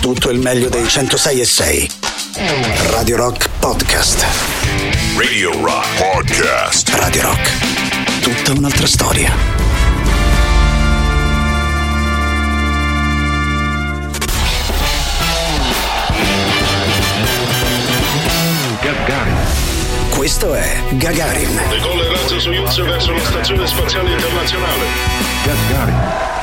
tutto il meglio dei 106 e 6. Radio Rock Podcast. Radio Rock Podcast. Radio Rock. Tutta un'altra storia. Gagarin. Questo è Gagarin. Razzo Soyuz verso la stazione spaziale internazionale. Gagarin.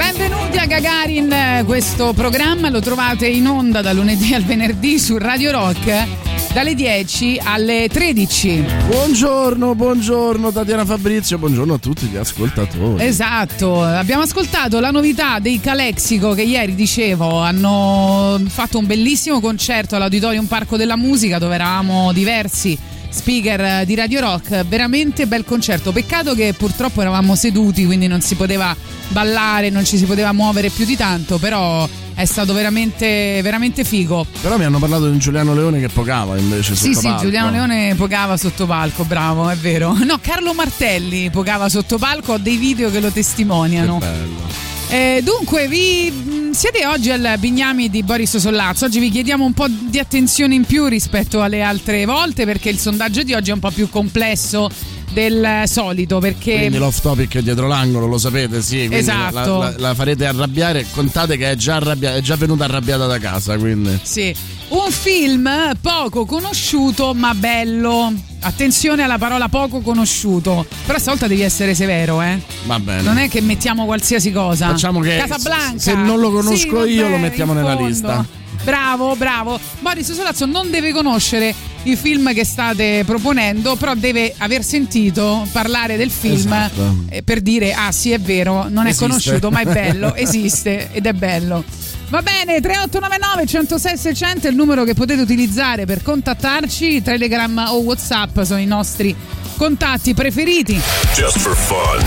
Benvenuti a Gagarin, questo programma lo trovate in onda da lunedì al venerdì su Radio Rock dalle 10 alle 13. Buongiorno, buongiorno Tatiana Fabrizio, buongiorno a tutti gli ascoltatori. Esatto, abbiamo ascoltato la novità dei Calexico che ieri dicevo hanno fatto un bellissimo concerto all'Auditorium Parco della Musica dove eravamo diversi speaker di Radio Rock, veramente bel concerto. Peccato che purtroppo eravamo seduti, quindi non si poteva ballare, non ci si poteva muovere più di tanto, però è stato veramente, veramente figo. Però mi hanno parlato di Giuliano Leone che pogava invece Sì, sotto sì, palco. Giuliano Leone pogava sotto palco, bravo, è vero. No, Carlo Martelli pogava sotto palco, ho dei video che lo Che testimoniano. bello. Eh, dunque, vi mh, siete oggi al Bignami di Boris Sollazzo. Oggi vi chiediamo un po' di attenzione in più rispetto alle altre volte perché il sondaggio di oggi è un po' più complesso del solito perché Quindi l'off topic è dietro l'angolo, lo sapete, sì. Esatto. La, la- la farete arrabbiare. Contate che è già, arrabbia- è già venuta arrabbiata da casa, quindi. Sì, un film poco conosciuto ma bello. Attenzione alla parola poco conosciuto. Però stavolta devi essere severo, eh. Va bene. Non è che mettiamo qualsiasi cosa. Facciamo che Casablanca. se non lo conosco Sì, io, vabbè, lo mettiamo nella fondo. lista. Bravo, bravo. Boris Solazzo non deve conoscere i film che state proponendo, però deve aver sentito parlare del film Esatto. eh, per dire ah sì è vero, non è Esiste. conosciuto ma è bello, esiste ed è bello. Va bene, 3899 106 600 è il numero che potete utilizzare per contattarci, Telegram o Whatsapp sono i nostri contatti preferiti. Just for fun.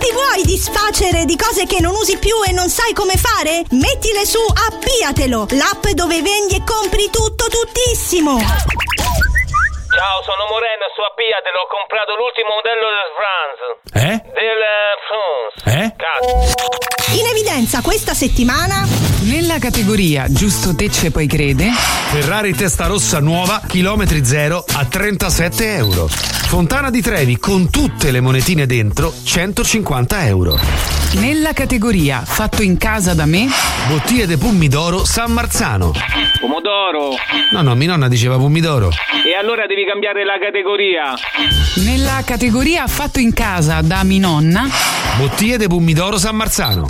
Ti vuoi disfacere di cose che non usi più e non sai come fare? Mettile su Appiatelo, l'app dove vendi e compri tutto tuttissimo. Ciao, sono Moreno su Appiate, l'ho comprato l'ultimo modello del France. Eh? Del eh, France. Eh? Cazzo. In evidenza questa settimana Nella categoria Giusto te ce poi crede, Ferrari testa rossa nuova, chilometri zero a 37 euro. Fontana di Trevi con tutte le monetine dentro, 150 euro. Nella categoria Fatto in casa da me, Bottiglie de Pummidoro San Marzano. Pomodoro. No, no, mia nonna diceva Pummidoro. E allora devi cambiare la categoria. nella categoria Fatto in casa da mi nonna, Bottiglie de Pummidoro San Marzano.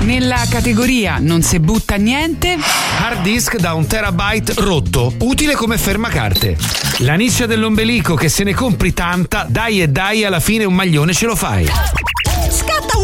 nella categoria Non se butta niente, Hard disk da un terabyte rotto, utile come fermacarte. La nicchia dell'ombelico che se ne compri tanta, dai e dai alla fine un maglione ce lo fai.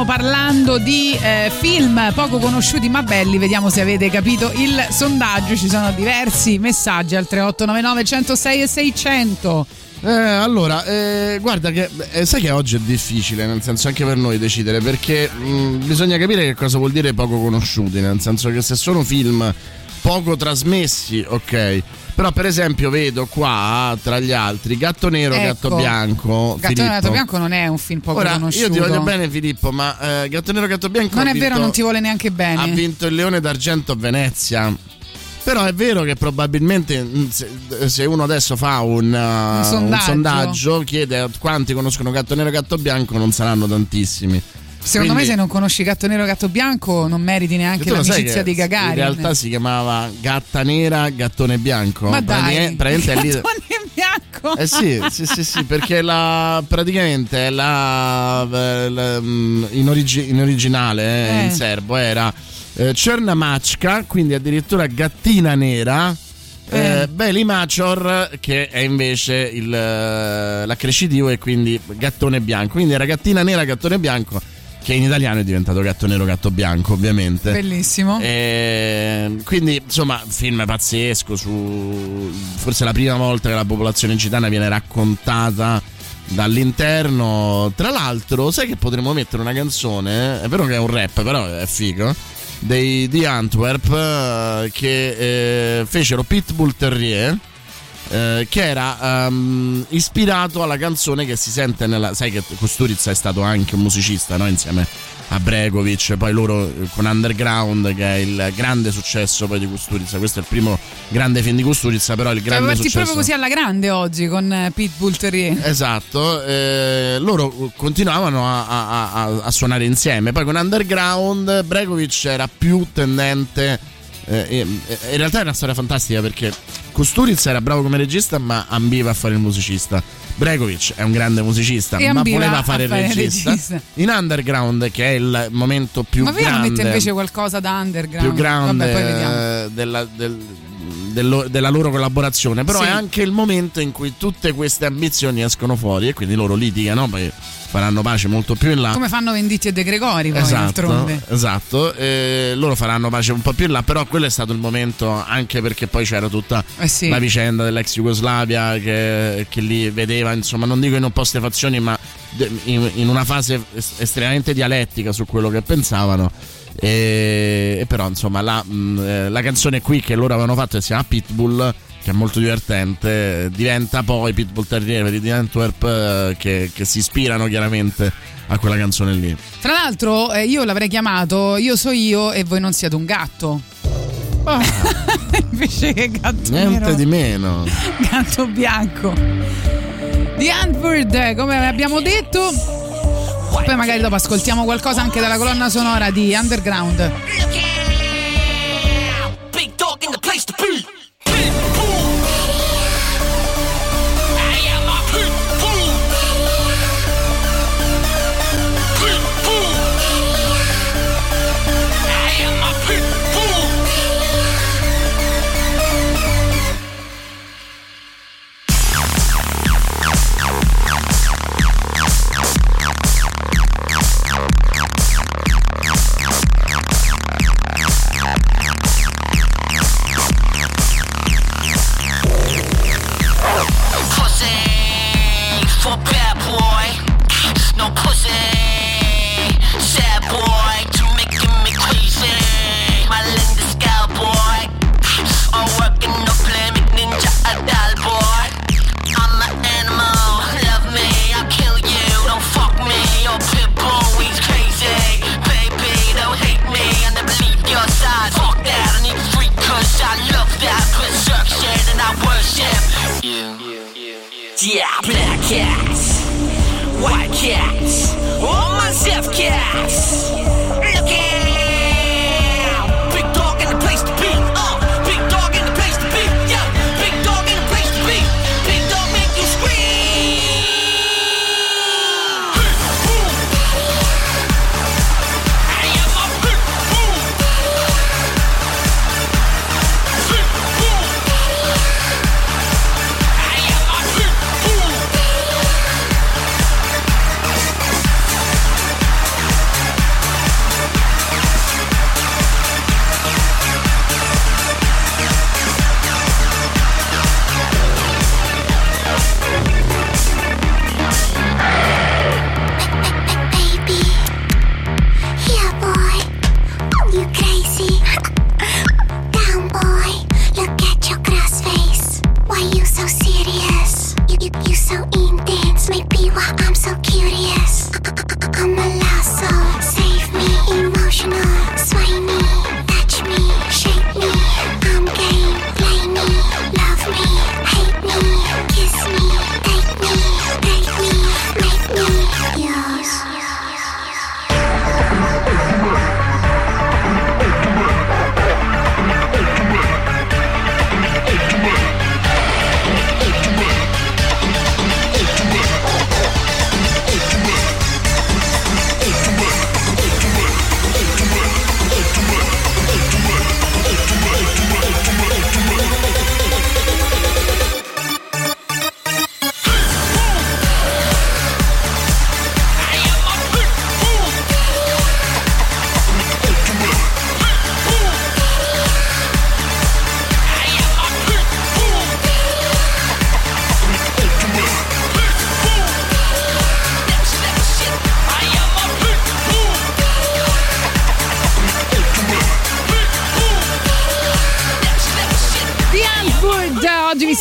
Stiamo parlando di eh, film poco conosciuti ma belli, vediamo se avete capito il sondaggio, ci sono diversi messaggi al 3899 106 e 600. Eh, allora, eh, guarda che eh, sai che oggi è difficile, nel senso anche per noi decidere, perché mh, bisogna capire che cosa vuol dire poco conosciuti, nel senso che se sono film poco trasmessi, ok. Però per esempio vedo qua tra gli altri Gatto Nero, Ecco. Gatto Bianco. Gatto. Nero Gatto Bianco non è un film poco Ora, conosciuto. io ti voglio bene Filippo, ma eh, Gatto Nero, Gatto Bianco Non è vero, vinto- non ti vuole neanche bene. ha vinto il Leone d'Argento a Venezia. Però è vero che probabilmente mh, se, uno adesso fa un, uh, sondaggio. sondaggio, chiede a quanti conoscono Gatto Nero e Gatto Bianco, non saranno tantissimi. Secondo Quindi- me se non conosci Gatto Nero Gatto Bianco non meriti E neanche l'amicizia di Gagarin. In realtà si chiamava Gatta Nera, Gattone Bianco. Ma dai, Praticamente- è lì- Gattone bianco. Eh sì, sì, sì, sì, perché la, praticamente la, la- mm, in, origi- in originale, eh, Eh. in serbo, era eh, Cerna Mačka, quindi addirittura gattina nera. Eh, Eh. Beli Macior che è invece il, eh, l'accrescitivo e quindi gattone bianco quindi era gattina nera gattone bianco che in italiano è diventato gatto nero gatto bianco ovviamente. Bellissimo. eh, quindi insomma film pazzesco su forse la prima volta che la popolazione gitana viene raccontata dall'interno. Tra l'altro sai che potremmo mettere una canzone? È vero che è un rap però è figo. Dei di Antwerp eh, che eh, fecero Pitbull Terrier eh, che era ehm, ispirato alla canzone che si sente nella. Sai che Kusturica è stato anche un musicista, no? Insieme a Bregovic, poi loro eh, con Underground, che è il grande successo poi di Kusturica. Questo è il primo grande film di Kusturica, però il Cioè, grande successo. proprio così alla grande oggi con eh, Pitbull Terrier. Esatto, eh, loro continuavano a, a- a- a suonare insieme. Poi con Underground Bregovic era più tendente. eh, in realtà è una storia fantastica perché Kusturica era bravo come regista, ma ambiva a fare il musicista. Bregovic è un grande musicista, E ma voleva fare il regista. regista. In Underground, che è il momento più Ma grande mettere invece qualcosa da underground? più grande Vabbè, eh, della, del- dello- della loro collaborazione. Però Sì. è anche il momento in cui tutte queste ambizioni escono fuori e quindi loro litigano, poi faranno pace molto più in là. Come fanno Venditti e De Gregori poi, Esatto, esatto. Eh, loro faranno pace un po' più in là, però quello è stato il momento anche perché poi c'era tutta Eh sì. la vicenda dell'ex Jugoslavia che, che lì vedeva, insomma, non dico in opposte fazioni, ma in, in una fase es- estremamente dialettica su quello che pensavano. E, e però, insomma, la, mh, eh, la canzone qui che loro avevano fatto che si chiama Pitbull. Che è molto divertente, diventa poi Pitbull Terrier di Antwerp eh, che, che si ispirano chiaramente a quella canzone lì. Tra l'altro eh, io l'avrei chiamato Io so io e voi non siete un gatto. Invece che gatto Niente nero, di meno. gatto bianco. Di Antwoord, eh, come abbiamo detto. Poi magari dopo ascoltiamo qualcosa anche dalla colonna sonora di Underground.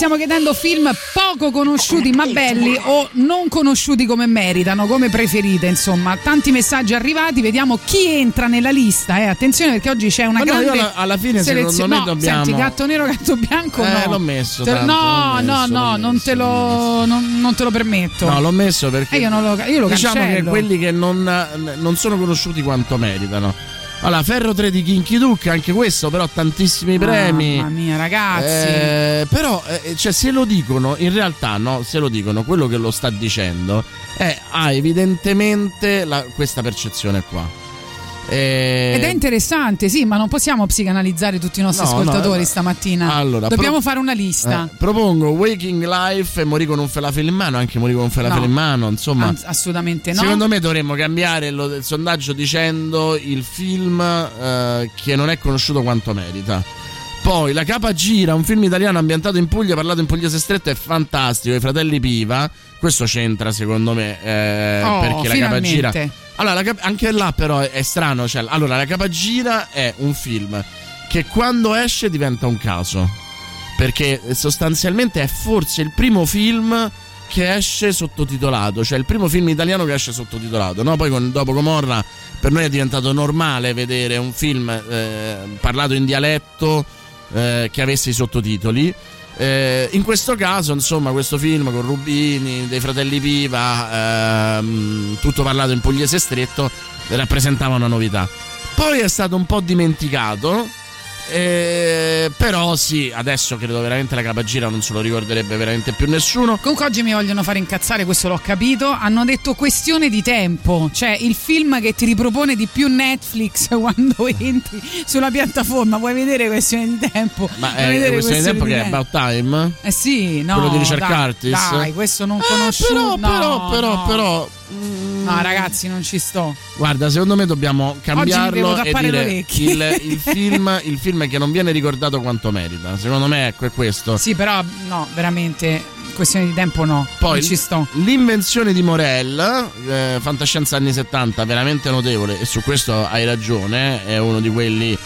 Stiamo chiedendo film poco conosciuti ma belli o non conosciuti come meritano, come preferite, insomma. Tanti messaggi arrivati, vediamo chi entra nella lista, eh. Attenzione perché oggi c'è una Ma no, grande io alla- alla fine, selezione. no, dobbiamo- Senti, gatto nero, gatto bianco Eh, no. l'ho messo Te- tanto, no, l'ho messo, no, no, non te lo non, non te lo permetto. No, l'ho messo perché Eh, io non lo- io lo diciamo che cancello. quelli che non, non sono conosciuti quanto meritano. Allora, Ferro 3 di Kinky Duke, anche questo, però tantissimi premi. Mamma mia, ragazzi. Eh, però, eh, cioè, se lo dicono, in realtà, no, se lo dicono, quello che lo sta dicendo è, ha evidentemente la- questa percezione qua. Eh, Ed è interessante, sì, ma non possiamo psicanalizzare tutti i nostri No, no, ascoltatori eh, stamattina. allora, Dobbiamo pro- fare una lista. eh, propongo Waking Life e morì con un falafel in mano, anche morì con un falafel No. in mano, insomma. Anzi, assolutamente no. Secondo me dovremmo cambiare lo- il sondaggio dicendo il film eh, che non è conosciuto quanto merita. Poi La Capa Gira, un film italiano ambientato in Puglia, parlato in pugliese stretto, è fantastico. I fratelli Piva, questo c'entra secondo me, eh, Oh, perché La Capa Gira. Allora, Cap- anche là però è, strano. Cioè, allora, La Capa Gira è un film che quando esce diventa un caso. Perché sostanzialmente è forse il primo film che esce sottotitolato, cioè il primo film italiano che esce sottotitolato. No? Poi con, dopo Comorra per noi è diventato normale vedere un film eh, parlato in dialetto eh, che avesse i sottotitoli. Eh, in questo caso, insomma, questo film con Rubini, dei fratelli Piva, ehm, tutto parlato in pugliese stretto, rappresentava una novità. Poi è stato un po' dimenticato. Eh, però sì, adesso credo veramente la capagira non se lo ricorderebbe veramente più nessuno. Comunque oggi mi vogliono fare incazzare, questo l'ho capito. Hanno detto questione di tempo, cioè il film che ti ripropone di più Netflix quando entri sulla piattaforma. Vuoi vedere questione di tempo? Ma è vedere questione di tempo che è tempo? About Time? Eh sì, no. Quello di Richard dai, Curtis? Dai, questo non Eh, conosciuto. però, no, però, però, no. però. No, ragazzi, non ci sto. Guarda, secondo me dobbiamo cambiarlo e dire il, il film, il film che non viene ricordato quanto merita. Secondo me ecco, è questo. Sì, però no, veramente questione di tempo no. Poi non ci sto. l'invenzione di Morel, eh, fantascienza anni 70, veramente notevole e su questo hai ragione, è uno di quelli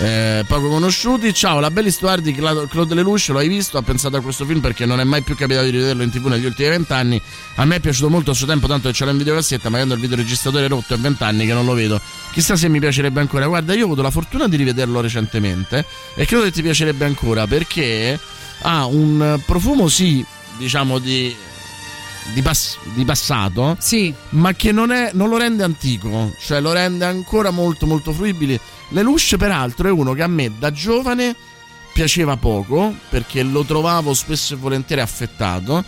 eh, poco conosciuti. Ciao, la bella storia di Cla- Claude Lelouch, lo hai visto? Ho pensato a questo film perché non è mai più capitato di vederlo in tv negli ultimi vent'anni. A me è piaciuto molto a suo tempo, tanto che ce l'ho in videocassetta, ma avendo il videoregistratore rotto è vent'anni che non lo vedo. Chissà se mi piacerebbe ancora. Guarda, io ho avuto la fortuna di rivederlo recentemente e credo che ti piacerebbe ancora perché ha un profumo, sì, diciamo di di, pass- di passato, sì. ma che non, è, non lo rende antico, cioè lo rende ancora molto molto fruibile. Lelouch peraltro è uno che a me da giovane piaceva poco perché lo trovavo spesso e volentieri affettato.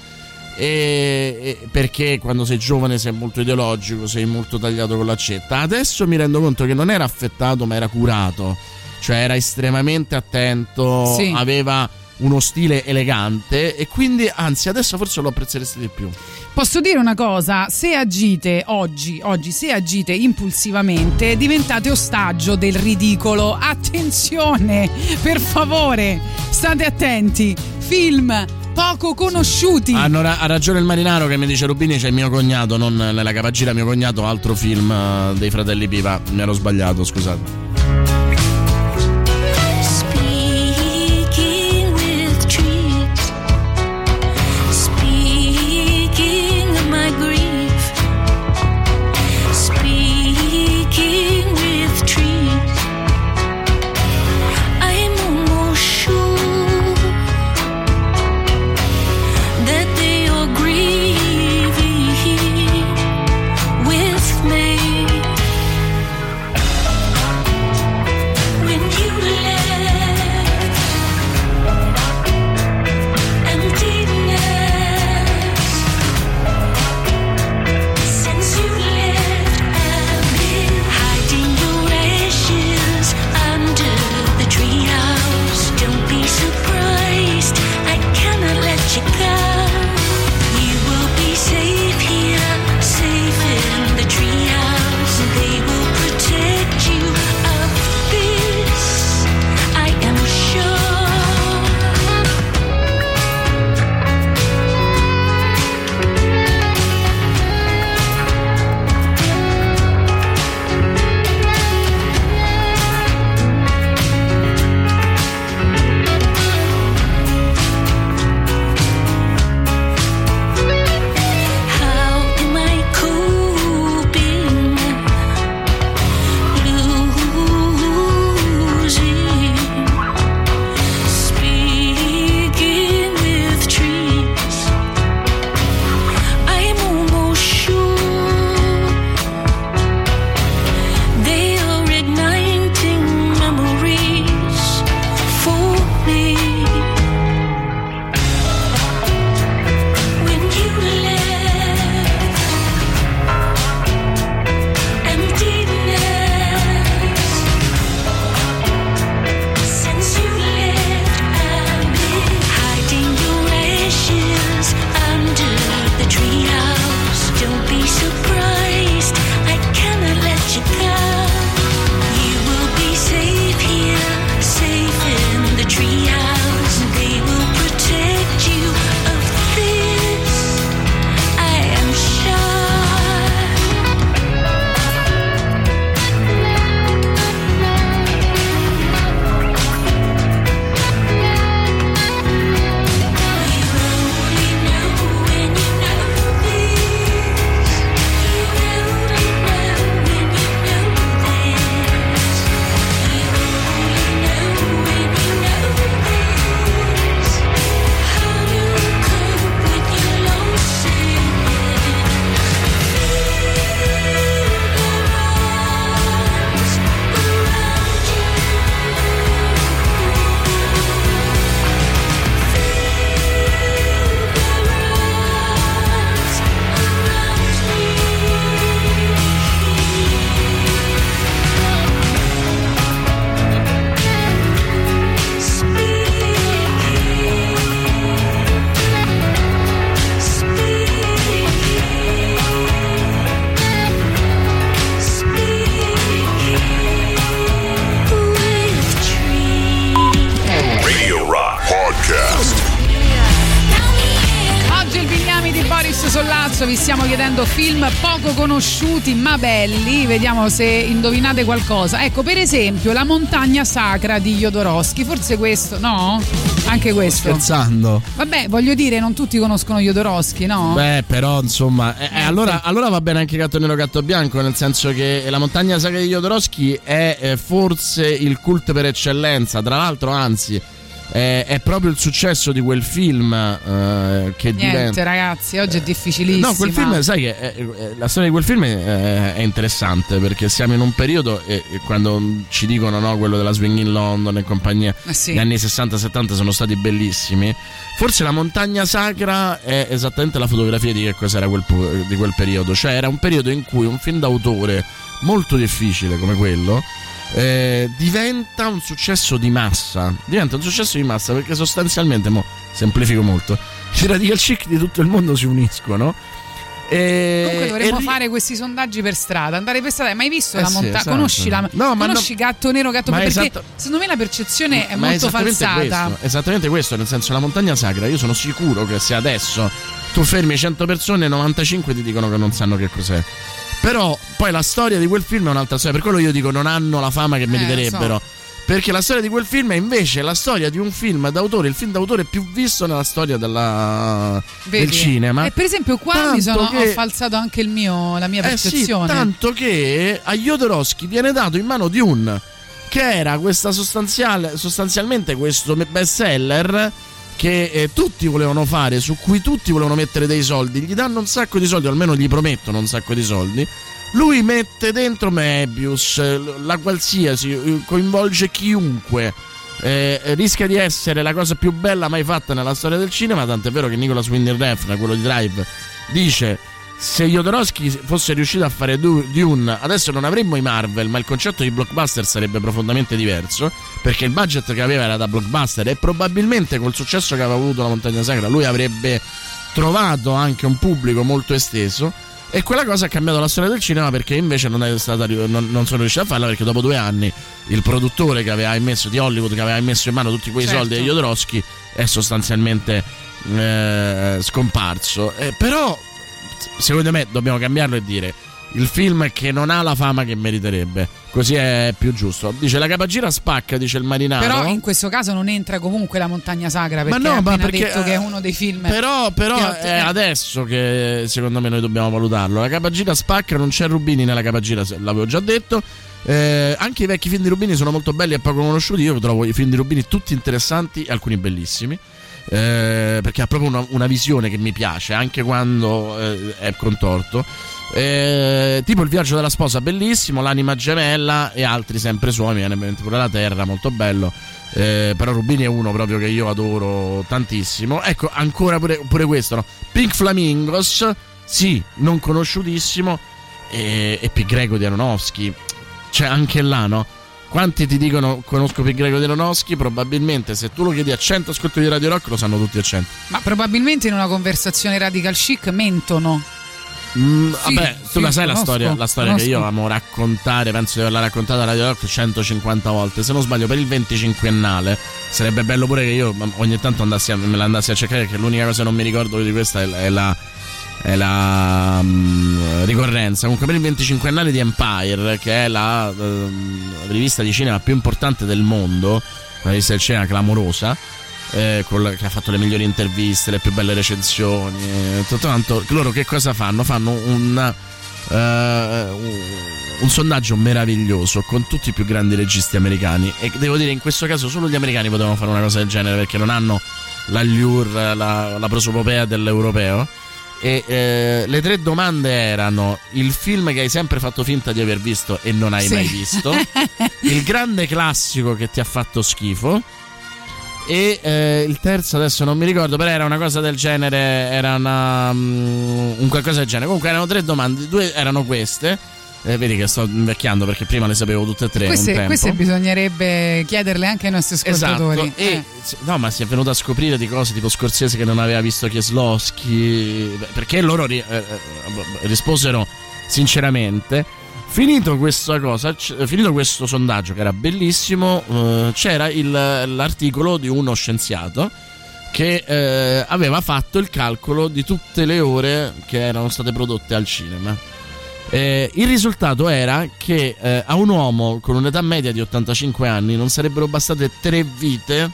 E, e- perché quando sei giovane sei molto ideologico, sei molto tagliato con l'accetta. Adesso mi rendo conto che non era affettato, ma era curato, cioè era estremamente attento, Sì. aveva uno stile elegante e quindi anzi adesso forse lo apprezzeresti di più. Posso dire una cosa, se agite oggi, oggi se agite impulsivamente diventate ostaggio del ridicolo. Attenzione, per favore, state attenti. Film poco conosciuti. Hanno ra- ha ragione il marinaro che mi dice Rubini c'è mio cognato, non nella capagira mio cognato, altro film eh, dei fratelli Piva. Mi ero sbagliato, scusate. Conosciuti ma belli, vediamo se indovinate qualcosa. Ecco, per esempio, La montagna sacra di Jodorowsky, forse questo, no? Anche questo. Scherzando. Vabbè, voglio dire, non tutti conoscono Jodorowsky, no? Beh, però, insomma, eh, eh, allora, allora va bene anche Gatto Nero Gatto Bianco, nel senso che La montagna sacra di Jodorowsky è eh, forse il cult per eccellenza. Tra l'altro, anzi, eh, è proprio il successo di quel film eh, che Niente, diventa. ragazzi, oggi è difficilissimo. No, quel film, sai che eh, eh, la storia di quel film è, è interessante perché siamo in un periodo e, e quando ci dicono no, quello della Swing in London e compagnia, Eh sì. gli anni 60-70 sono stati bellissimi. Forse la montagna sacra è esattamente la fotografia di che cos'era quel, di quel periodo, cioè era un periodo in cui un film d'autore molto difficile come quello eh, diventa un successo di massa. Diventa un successo di massa perché sostanzialmente, mo, semplifico molto, i radical chic di tutto il mondo si uniscono. E, Comunque dovremmo ri- fare questi sondaggi per strada, andare per strada. Hai mai visto Eh la sì, montagna? esatto. Conosci, la, No, conosci no- gatto nero, gatto ma perché esatto- secondo me la percezione è molto esattamente falsata. Questo, esattamente questo, nel senso la montagna sacra, io sono sicuro che se adesso tu fermi 100 persone, 95 ti dicono che non sanno che cos'è. Però poi la storia di quel film è un'altra storia, per quello io dico non hanno la fama che meriterebbero. so. Perché la storia di quel film è invece la storia di un film d'autore, il film d'autore più visto nella storia della- Vedi? del cinema. E per esempio qua Tanto mi sono che- ho falsato anche il mio, la mia Eh sì, percezione. tanto che a Jodorowsky viene dato in mano Dune, che era questa sostanziale, sostanzialmente questo bestseller che eh, tutti volevano fare, su cui tutti volevano mettere dei soldi, gli danno un sacco di soldi, almeno gli promettono un sacco di soldi. Lui mette dentro Mebius, eh, la qualsiasi, eh, coinvolge chiunque. eh, rischia di essere la cosa più bella mai fatta nella storia del cinema, tant'è vero che Nicolas Winding Refn, quello di Drive, dice se Jodorowsky fosse riuscito a fare Du- Dune, adesso non avremmo i Marvel, ma il concetto di blockbuster sarebbe profondamente diverso, perché il budget che aveva era da blockbuster e probabilmente col successo che aveva avuto la Montagna Sacra lui avrebbe trovato anche un pubblico molto esteso. E quella cosa ha cambiato la storia del cinema perché invece non, è stata, non, non sono riuscito a farla perché dopo due anni il produttore che aveva immesso di Hollywood, che aveva immesso in mano tutti quei Certo. soldi di Jodorowsky è sostanzialmente eh, scomparso. Eh, però secondo me dobbiamo cambiarlo e dire il film che non ha la fama che meriterebbe. Così è più giusto. Dice la capagira spacca, dice il marinaro. Però in questo caso non entra comunque la montagna sacra perché Ma no, ma perché, detto che è eh, uno dei film. Però, però che è adesso che secondo me noi dobbiamo valutarlo. La capagita spacca, non c'è Rubini nella capagita, se- l'avevo già detto. Eh, anche i vecchi film di Rubini sono molto belli e poco conosciuti. Io trovo i film di Rubini tutti interessanti e alcuni bellissimi. Eh, perché ha proprio una, una visione che mi piace, anche quando eh, è contorto. Eh, tipo il viaggio della sposa, bellissimo. L'anima gemella e altri sempre suoi. Mi viene in mente pure la terra, molto bello. Eh, però Rubini è uno proprio che io adoro tantissimo. Ecco, ancora pure, pure questo, no? Pink Flamingos, sì, non conosciutissimo. E, e P. Greco di Aronofsky, cioè anche là, no? Quanti ti dicono conosco P. Greco di Aronofsky? Probabilmente se tu lo chiedi a 100 ascoltatori di Radio Rock lo sanno tutti a 100. Ma probabilmente in una conversione radical chic mentono. Mm, Sì, vabbè, tu sì, la sai la conosco, storia, la storia che io amo raccontare, penso di averla raccontata a Radio Rock 150 volte, se non sbaglio per il 25ennale. Sarebbe bello pure che io ogni tanto andassi a- me la andassi a cercare perché l'unica cosa che non mi ricordo di questa è, è la è la mm, ricorrenza. Comunque per il 25ennale di Empire, che è la ehm, rivista di cinema più importante del mondo, una rivista del cinema clamorosa, eh, col- che ha fatto le migliori interviste, le più belle recensioni, eh, tutto quanto. Loro che cosa fanno? Fanno un, un, un sondaggio meraviglioso con tutti i più grandi registi americani. E devo dire, in questo caso solo gli americani potevano fare una cosa del genere perché non hanno l'allure, la, la prosopopea dell'europeo. E eh, le tre domande erano: il film che hai sempre fatto finta di aver visto e non hai Sì. mai visto, il grande classico che ti ha fatto schifo. E eh, il terzo adesso non mi ricordo, però era una cosa del genere, era una, mm, un qualcosa del genere. Comunque erano tre domande, due erano queste. Eh, vedi che sto invecchiando perché prima le sapevo tutte e tre. Queste, queste bisognerebbe chiederle anche ai nostri ascoltatori. Esatto. Eh. no, ma si è venuto a scoprire di cose tipo Scorsese che non aveva visto Kieslowski. beh, Perché loro ri- eh, eh, risposero sinceramente. Finito questa cosa, finito questo sondaggio che era bellissimo, eh, c'era il- l'articolo di uno scienziato che eh, aveva fatto il calcolo di tutte le ore che erano state prodotte al cinema. Eh, il risultato era che eh, a un uomo con un'età media di 85 anni non sarebbero bastate tre vite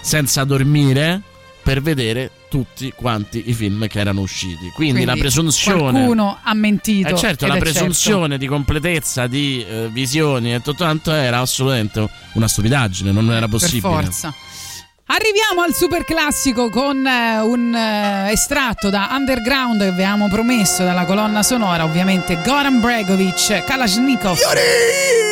senza dormire per vedere tutti quanti i film che erano usciti. Quindi, la presunzione. Qualcuno ha mentito. Eh certo, la è presunzione di completezza di eh, visioni e tutto quanto era assolutamente una stupidaggine, non era certo, possibile. Per forza. Arriviamo al super classico con eh, un eh, estratto da Underground che avevamo promesso dalla colonna sonora, ovviamente Goran Bregovic, Kalashnikov. Ziggy!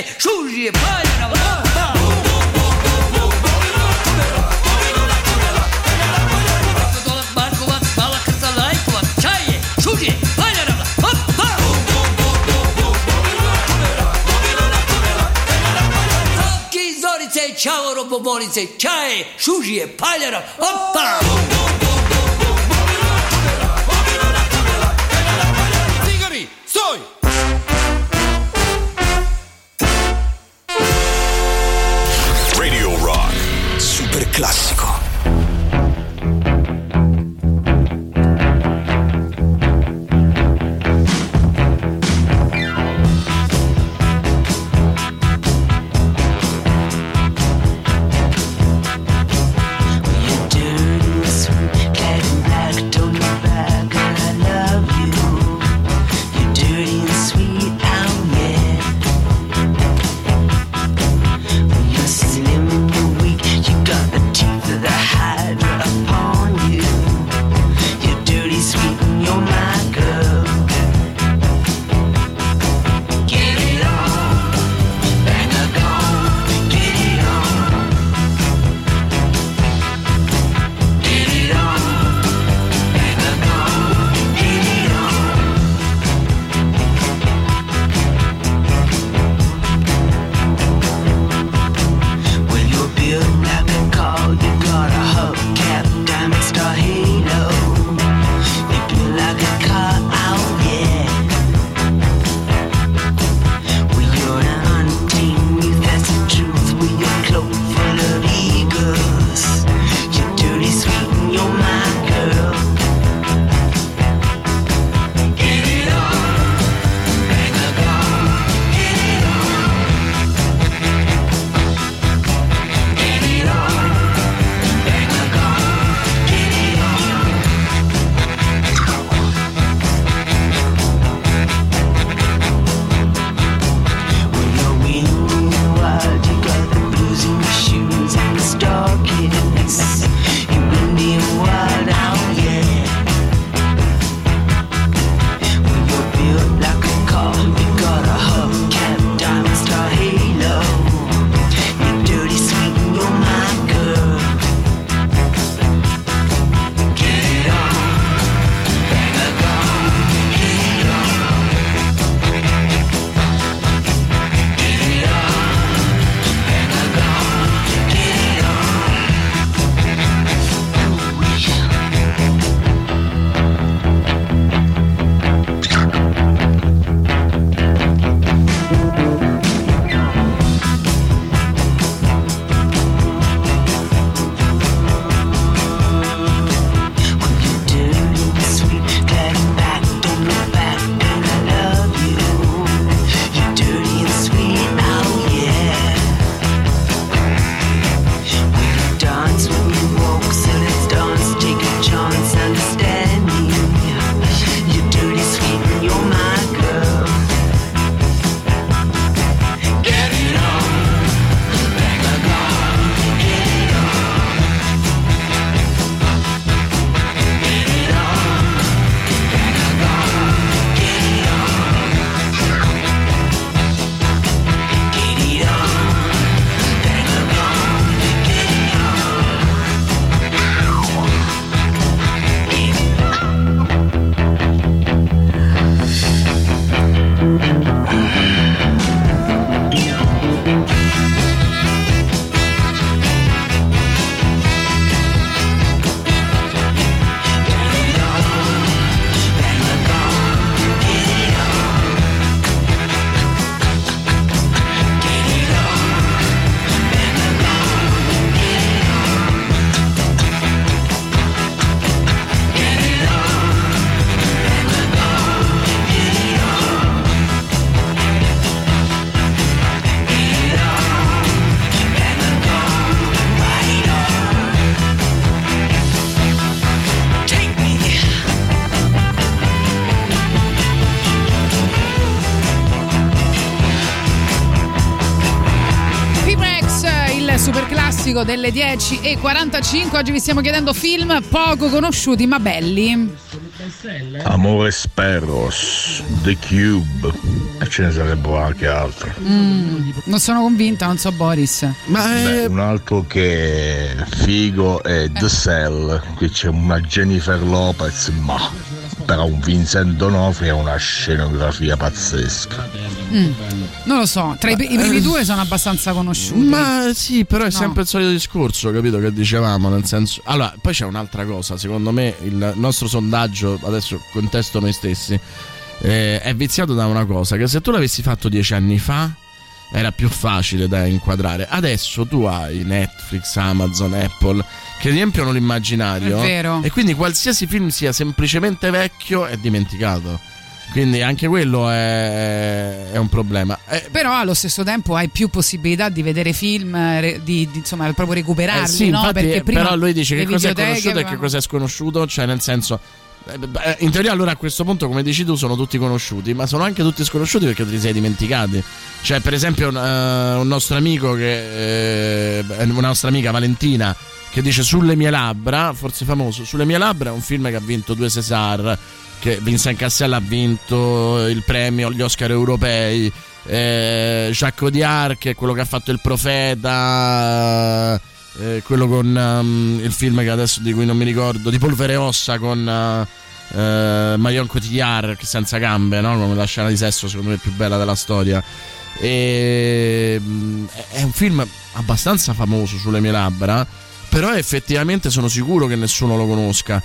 Ese sushi para la Ciao, robobolice, ciao! Classico delle 10 e 45. Oggi vi stiamo chiedendo film poco conosciuti ma belli. Amore Sparrows, The Cube e ce ne sarebbero anche altri. Mm, non sono convinta, non so Boris. Ma Beh, un altro che è figo è The Cell, qui c'è una Jennifer Lopez, ma però un Vincent D'Onofrio e una scenografia pazzesca. Mm, non lo so, tra i, i primi due sono abbastanza conosciuti. Ma sì, però è No. sempre il solito discorso, capito? Che dicevamo, nel senso. Allora, poi c'è un'altra cosa, secondo me il nostro sondaggio, adesso contesto noi stessi, eh, è viziato da una cosa, che se tu l'avessi fatto dieci anni fa era più facile da inquadrare. Adesso tu hai Netflix, Amazon, Apple che riempiono l'immaginario. È vero. E quindi qualsiasi film sia semplicemente vecchio è dimenticato. Quindi anche quello è, è un problema. Eh, Però allo stesso tempo hai più possibilità di vedere film, eh, re- di, di, insomma, proprio recuperarli, Eh sì, no? infatti, Perché prima però lui dice che cosa è conosciuto e che cosa è sconosciuto, cioè nel senso eh, in teoria allora a questo punto come dici tu sono tutti conosciuti, ma sono anche tutti sconosciuti perché te li sei dimenticati. Cioè per esempio un, eh, un nostro amico che eh, una nostra amica Valentina che dice Sulle mie labbra, forse famoso, Sulle mie labbra è un film che ha vinto due César, che Vincent Cassel ha vinto il premio agli Oscar europei. Eh, Jacques Audiard che è quello che ha fatto il profeta eh, quello con um, il film che adesso di cui non mi ricordo di Polvere e Ossa con uh, Marion Cotillard che senza gambe no? come la scena di sesso secondo me più bella della storia e, mm, è un film abbastanza famoso sulle mie labbra però effettivamente sono sicuro che nessuno lo conosca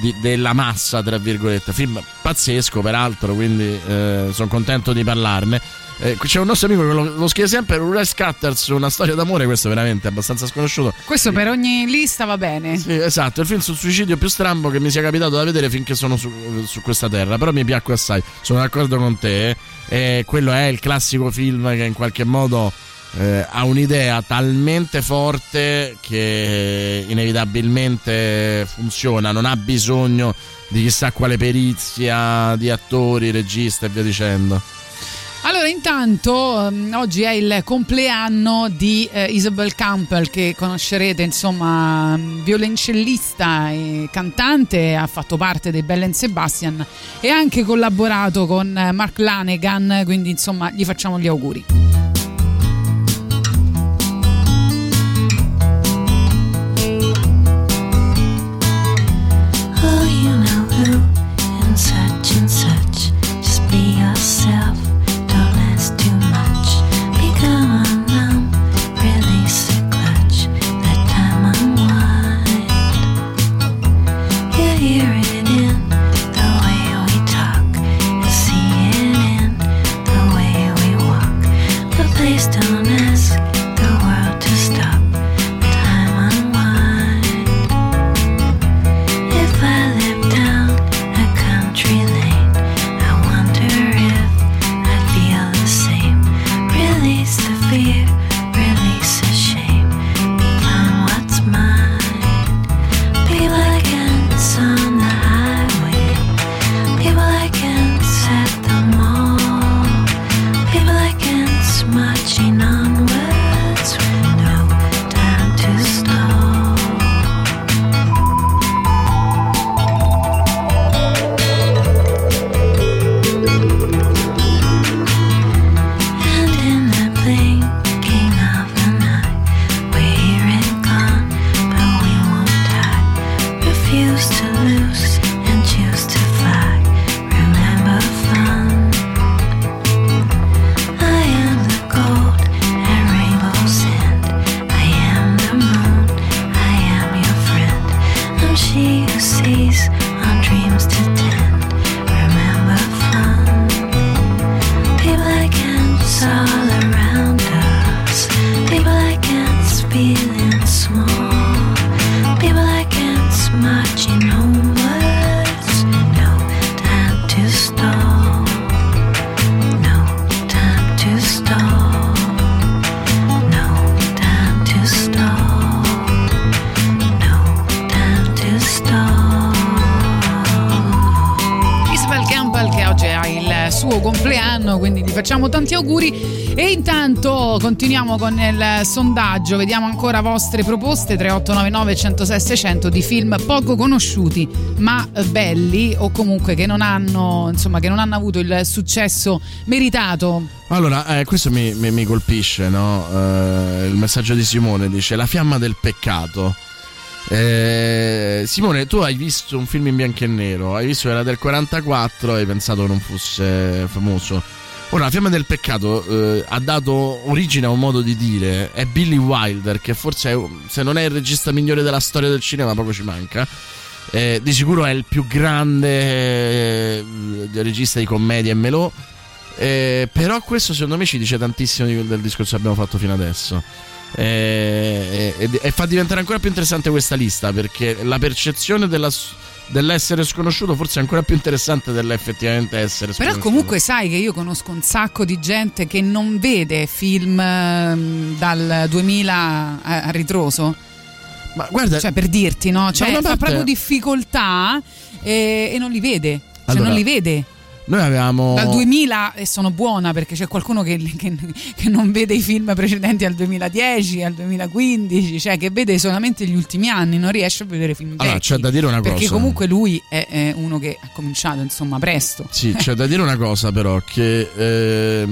di- della massa tra virgolette film pazzesco peraltro quindi eh, sono contento di parlarne eh, c'è un nostro amico che lo, lo scrive sempre Rural Cutters una storia d'amore questo è veramente abbastanza sconosciuto Questo per ogni lista va bene. sì, esatto, il film sul suicidio più strambo che mi sia capitato da vedere finché sono su, su questa terra. Però mi piacque assai, sono d'accordo con te. E quello è il classico film che in qualche modo eh, ha un'idea talmente forte che inevitabilmente funziona, non ha bisogno di chissà quale perizia di attori, regista e via dicendo. Allora, intanto ehm, oggi è il compleanno di eh, Isabel Campbell, che conoscerete, insomma, mm, violoncellista e cantante, ha fatto parte dei Bell and Sebastian e ha anche collaborato con eh, Mark Lanegan, quindi insomma gli facciamo gli auguri. Sondaggio, vediamo ancora vostre proposte 3899 106 600 di film poco conosciuti ma belli o comunque che non hanno, insomma, che non hanno avuto il successo meritato. Allora, eh, questo mi, mi- mi colpisce, no? Eh, il messaggio di Simone dice La fiamma del peccato. Eh, Simone, tu hai visto un film in bianco e nero, hai visto che era del 44 e hai pensato che non fosse famoso. Ora, La fiamma del peccato eh, ha dato origine a un modo di dire, è Billy Wilder, che forse è, se non è il regista migliore della storia del cinema, poco ci manca. Eh, di sicuro è il più grande eh, regista di commedia e melò. Eh, però questo secondo me ci dice tantissimo del discorso che abbiamo fatto fino adesso. Eh, e, e fa diventare ancora più interessante questa lista perché la percezione della dell'essere sconosciuto forse è ancora più interessante dell'effettivamente essere Però sconosciuto. comunque sai che io conosco un sacco di gente che non vede film ehm, dal 2000 a, ritroso. Ma guarda, cioè per dirti, no? Cioè fa parte- proprio difficoltà e, e non li vede. Cioè Allora, non li vede. Noi avevamo Dal 2000 e sono buona perché c'è qualcuno che, che- che non vede i film precedenti al 2010, al 2015, cioè che vede solamente gli ultimi anni, non riesce a vedere film Allora, vecchi. c'è da dire una Perché cosa. comunque lui è, è uno che ha cominciato insomma presto. Sì, c'è da dire una cosa però, che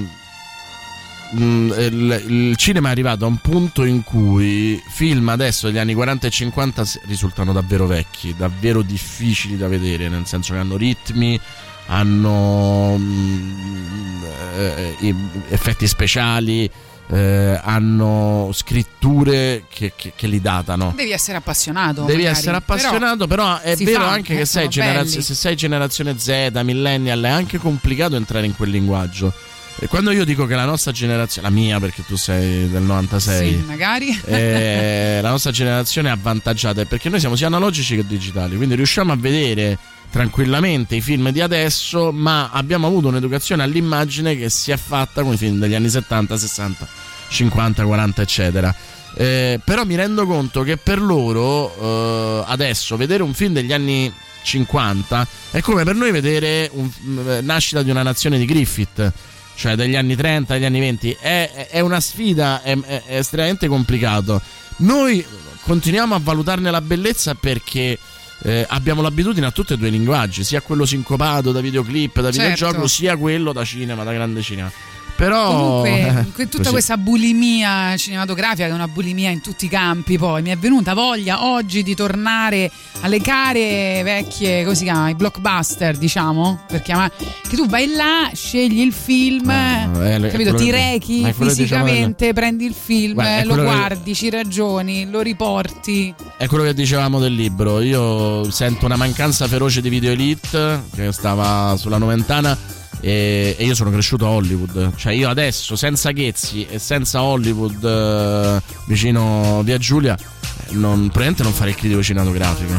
mm, il, il cinema è arrivato a un punto in cui film adesso degli anni 40 e 50 s- risultano davvero vecchi, davvero difficili da vedere, nel senso che hanno ritmi, hanno mm, eh, effetti speciali, eh, hanno scritture che, che- che li datano. Devi essere appassionato. Devi magari, essere appassionato, però, è si vero fa, anche eh, che sei generazio- se sei generazione Z, millennial, è anche complicato entrare in quel linguaggio. E quando io dico che la nostra generazione, la mia perché tu sei del 96, Sì, magari. eh, la nostra generazione è avvantaggiata è perché noi siamo sia analogici che digitali, quindi riusciamo a vedere tranquillamente i film di adesso, ma abbiamo avuto un'educazione all'immagine che si è fatta con i film degli anni 70, 60, 50, 40, eccetera. Eh, però mi rendo conto che per loro eh, adesso vedere un film degli anni 50 è come per noi vedere un, eh, Nascita di una nazione di Griffith cioè degli anni 30 agli anni 20 è, è una sfida è- è estremamente complicato noi continuiamo a valutarne la bellezza perché eh, abbiamo l'abitudine a tutti e due i linguaggi sia quello sincopato da videoclip da Certo. videogioco sia quello da cinema da grande cinema però Comunque, eh, tutta così. questa bulimia cinematografica, che è una bulimia in tutti i campi, poi mi è venuta voglia oggi di tornare alle care vecchie, come si chiama? I blockbuster, diciamo, per chiamare. Che tu vai là, scegli il film, eh, le- capito? Ti rechi che fisicamente, prendi il film, è lo quello che- guardi, ci ragioni, lo riporti. È quello che dicevamo del libro. Io sento una mancanza feroce di Video Elite che stava sulla novantana. E, e io sono cresciuto a Hollywood. Cioè, io adesso, senza Ghezzi e senza Hollywood eh, vicino via Giulia, eh, non, probabilmente non farei il critico cinematografico.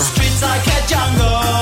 Streets like a jungle.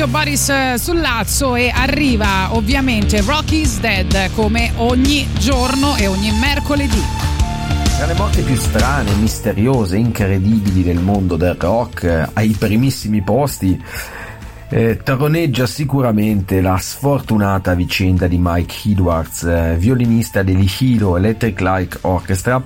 Fabrizio Boris eh, Sullazzo e arriva ovviamente Rock is Dead come ogni giorno e ogni mercoledì. Tra le morti più strane, misteriose, incredibili del mondo del rock, eh, ai primissimi posti, eh, troneggia sicuramente la sfortunata vicenda di Mike Edwards, eh, violinista degli Hilo Electric Light Orchestra,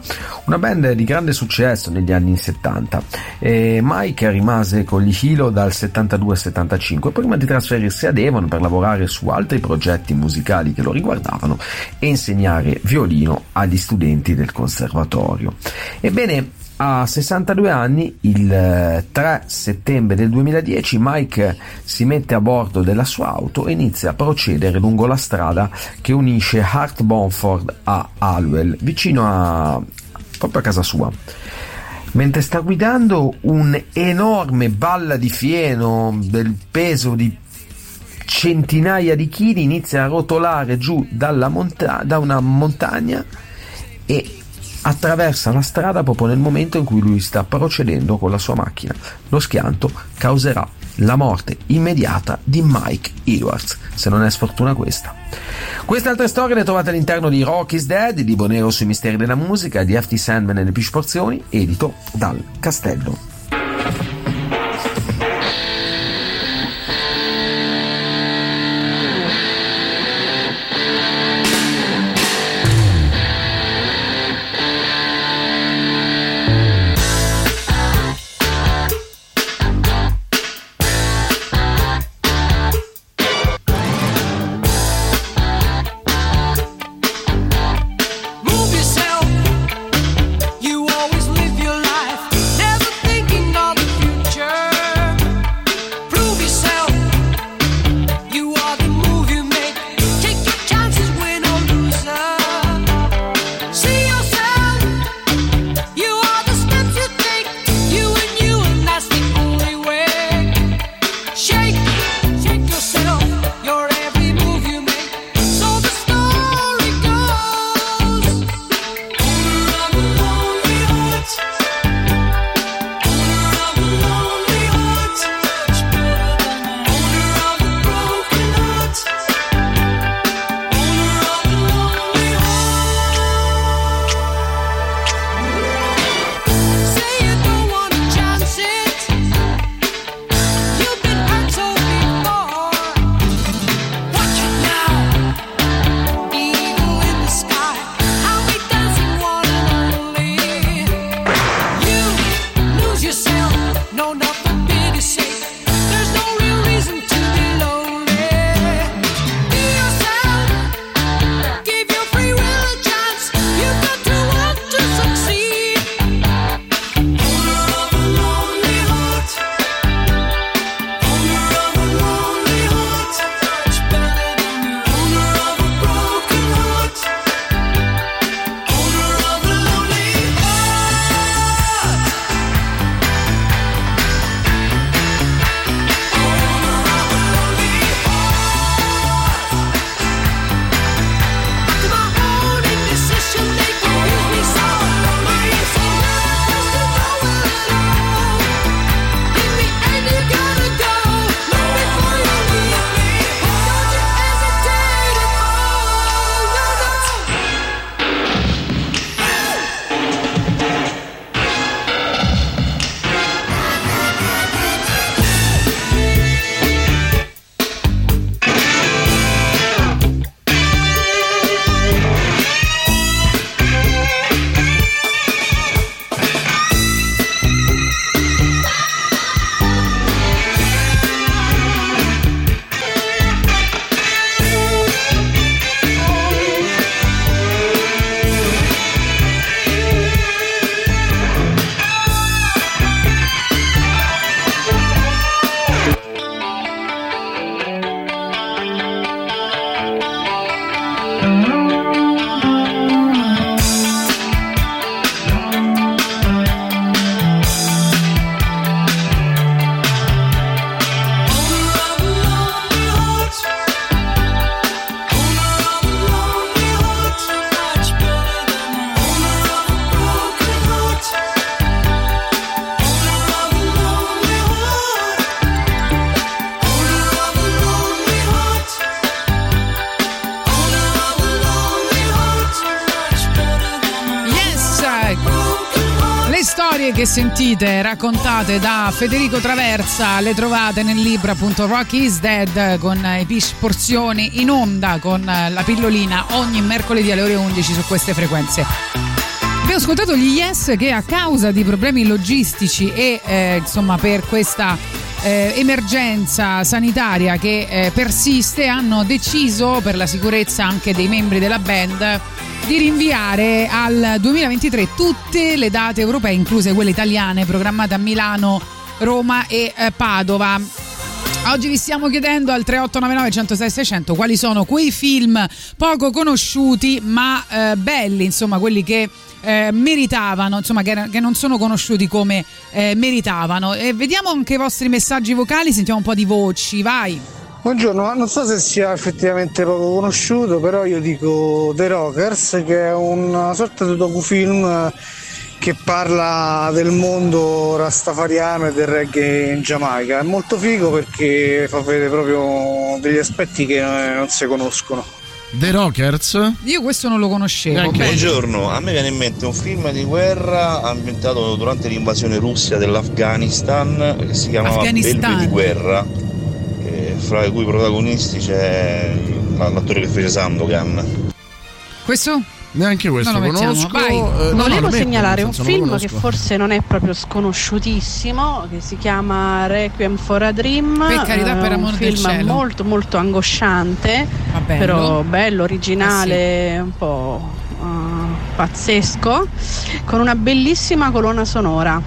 una band di grande successo negli anni 70. Eh, Mike rimase con gli Hilo dal 72 al 75 prima di trasferirsi a Devon per lavorare su altri progetti musicali che lo riguardavano e insegnare violino agli studenti del conservatorio. Ebbene, a 62 anni, il eh, 3 settembre del 2010, Mike si mette a bordo della sua auto e inizia a procedere lungo la strada che unisce Hart Bonford a Alwell, vicino a proprio a casa sua. Mentre sta guidando un'enorme balla di fieno del peso di centinaia di chili inizia a rotolare giù monta- da una montagna e attraversa la strada proprio nel momento in cui lui sta procedendo con la sua macchina. Lo schianto causerà la morte immediata di Mike Edwards, se non è sfortuna questa. Queste altre storie le trovate all'interno di Rock is Dead, di Bonero sui misteri della musica, di FT Sandman nelle più porzioni, edito dal Castello. Sentite raccontate da Federico Traversa le trovate nel libro appunto Rock is Dead con i Pish Porzioni in onda con la pillolina ogni mercoledì alle ore 11 su queste frequenze. Abbiamo ascoltato gli Yes che a causa di problemi logistici e eh, insomma per questa eh, emergenza sanitaria che eh, persiste hanno deciso per la sicurezza anche dei membri della band di rinviare al 2023 tutte le date europee, incluse quelle italiane programmate a Milano, Roma e eh, Padova. Oggi vi stiamo chiedendo al 3899 106 600 quali sono quei film poco conosciuti ma eh, belli, insomma quelli che eh, meritavano, insomma che, che, non sono conosciuti come eh, meritavano. E vediamo anche i vostri messaggi vocali, sentiamo un po' di voci, vai. Buongiorno, ma non so se sia effettivamente poco conosciuto, però io dico The Rockers, che è una sorta di docufilm che parla del mondo rastafariano e del reggae in Giamaica. È molto figo perché fa vedere proprio degli aspetti che non si conoscono. The Rockers? Io questo non lo conoscevo. Buongiorno, a me viene in mente un film di guerra ambientato durante l'invasione russia dell'Afghanistan che si chiamava. Belve di guerra, eh, fra i cui protagonisti c'è l'attore che fece Sandokan. Questo? Neanche questo Non lo conosco. vai. Eh, no, no, Volevo metto, segnalare un film che forse non è proprio sconosciutissimo, che si chiama Requiem for a Dream. Per carità, per Eh, amor un del film cielo. molto molto angosciante, bello. però bello, originale, Eh un po' eh, pazzesco, con una bellissima colonna sonora.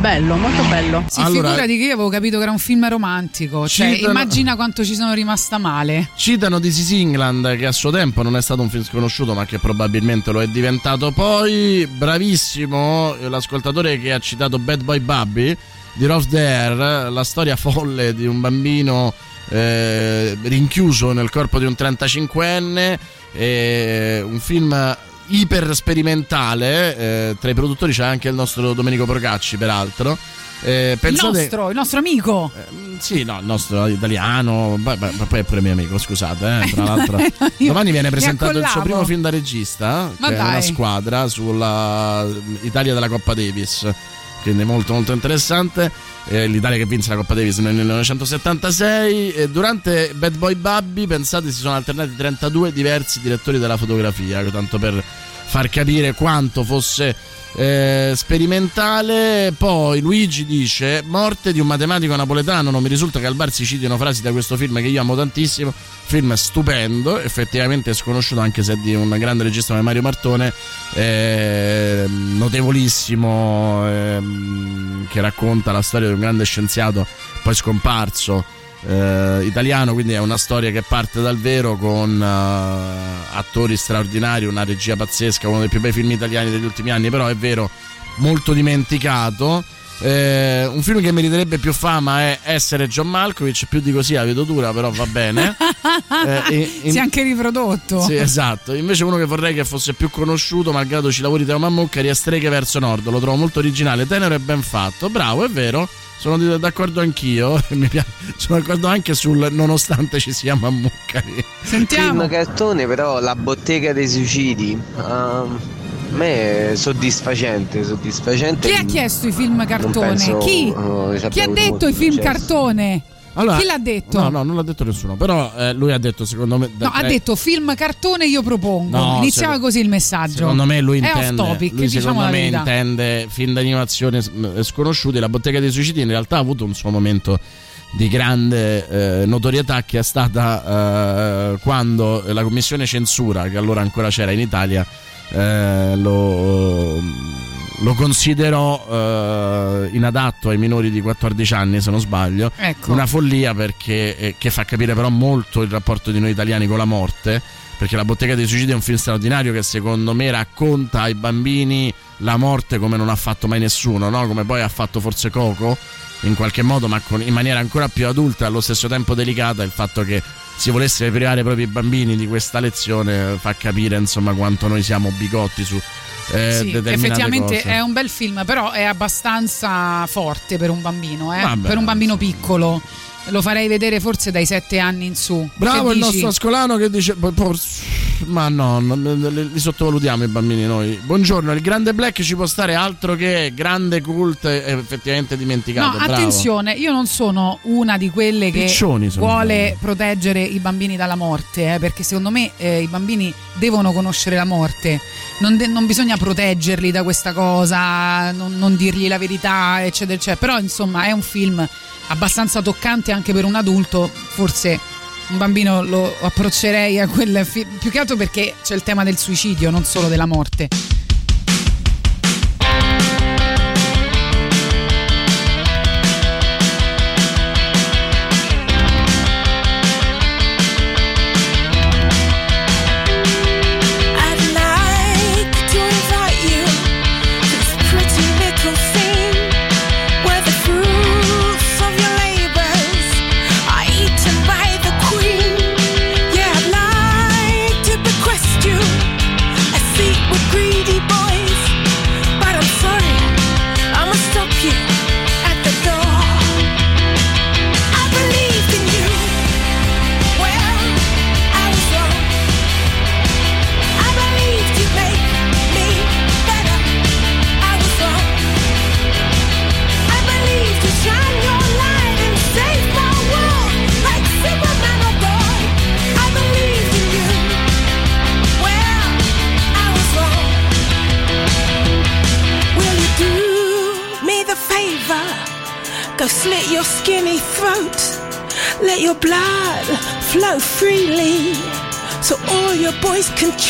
Bello, molto bello. Sì, figurati che io avevo capito che era un film romantico. Cioè, Citano- immagina quanto ci sono rimasta male. Citano This is England che a suo tempo non è stato un film sconosciuto ma che probabilmente lo è diventato poi. Bravissimo l'ascoltatore che ha citato Bad Boy Bubby di Ross Dare, la storia folle di un bambino eh, rinchiuso nel corpo di un 35enne, eh, un film iper sperimentale, eh, tra i produttori c'è anche il nostro Domenico Procacci peraltro. Eh, Il pensate, nostro, il nostro amico. sì, no, il nostro italiano, ma, ma- ma poi è pure mio amico, scusate. eh, tra l'altro, domani viene presentato il suo primo film da regista, Ma che è una dai. squadra sulla Italia della Coppa Davis. Quindi molto molto interessante. Eh, L'Italia che vinse la Coppa Davis nel 1976. E durante Bad Boy Bubby, pensate, si sono alternati 32 diversi direttori della fotografia, tanto per far capire quanto fosse eh, sperimentale. Poi Luigi dice: Morte di un matematico napoletano. Non mi risulta che al bar si citino frasi da questo film che io amo tantissimo. Film stupendo, effettivamente sconosciuto anche se è di un grande regista come Mario Martone, eh, notevolissimo, ehm, che racconta la storia di un grande scienziato poi scomparso eh, italiano, quindi è una storia che parte dal vero con eh, attori straordinari, una regia pazzesca, uno dei più bei film italiani degli ultimi anni, però è vero, molto dimenticato. Eh, un film che meriterebbe più fama è Essere John Malkovich, più di così la vedo dura, però va bene. Eh, e- in- si è anche riprodotto. Sì, esatto. Invece uno che vorrei che fosse più conosciuto, malgrado ci lavori Teo Mammucca, è Streghe verso Nord. Lo trovo molto originale, tenero e ben fatto. Bravo, è vero. Sono d'accordo anch'io. Mi piace- Sono d'accordo anche sul nonostante ci sia Mammucari. Sentiamo. Film cartone, però la bottega dei suicidi. ehm, a me è soddisfacente, soddisfacente. Chi ha chiesto i film cartone? penso, Chi? Chi ha detto i film successo. cartone? Allora, Chi l'ha detto? No, no, non l'ha detto nessuno. Però eh, lui ha detto, secondo me. No, ha detto film cartone io propongo. No, Iniziava secondo- così il messaggio. Secondo me lui È intende, off topic, lui diciamo secondo me intende film d'animazione sconosciuti. La bottega dei suicidi in realtà ha avuto un suo momento di grande eh, notorietà che è stata eh, quando la commissione censura, che allora ancora c'era in Italia, eh, lo, lo considerò eh, inadatto ai minori di 14 anni, se non sbaglio. Ecco. Una follia perché, eh, che fa capire però molto il rapporto di noi italiani con la morte. Perché La bottega dei suicidi è un film straordinario che secondo me racconta ai bambini la morte come non ha fatto mai nessuno, no? come poi ha fatto forse Coco in qualche modo, ma con- in maniera ancora più adulta e allo stesso tempo delicata. Il fatto che si volesse privare proprio i bambini di questa lezione eh, fa capire insomma quanto noi siamo bigotti su eh, Sì, effettivamente cose. è un bel film, però è abbastanza forte per un bambino, eh? Vabbè. per un bambino piccolo. Lo farei vedere forse dai sette anni in su. Bravo il nostro ascolano che dice. Ma no, li sottovalutiamo i bambini noi. Buongiorno, il grande Black ci può stare altro che grande cult e effettivamente No, dimenticato. bravo. attenzione, io non sono una di quelle che vuole proteggere i bambini dalla morte, eh, perché secondo me eh, i bambini devono conoscere la morte, non, de- non bisogna proteggerli da questa cosa, non, non dirgli la verità, eccetera, eccetera. Però insomma è un film abbastanza toccante anche per un adulto, forse un bambino lo approccerei a quel film, più che altro perché c'è il tema del suicidio, non solo della morte. 큰 키.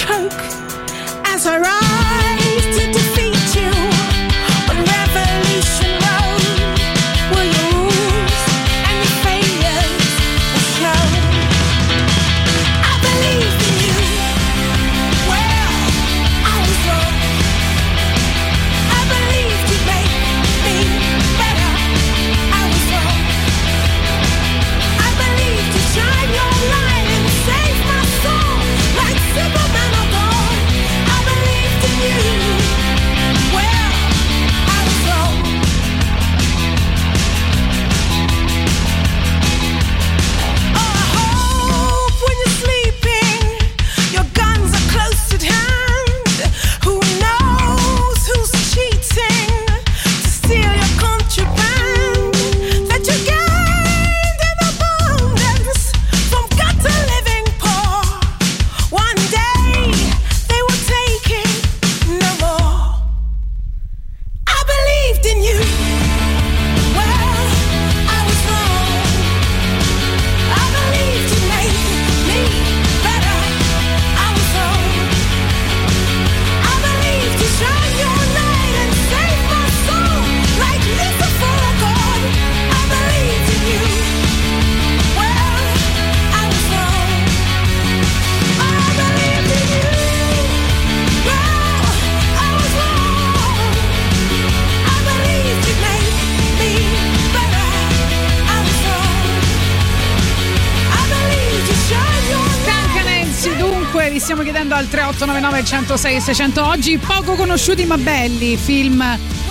3899 106 600 oggi poco conosciuti ma belli, film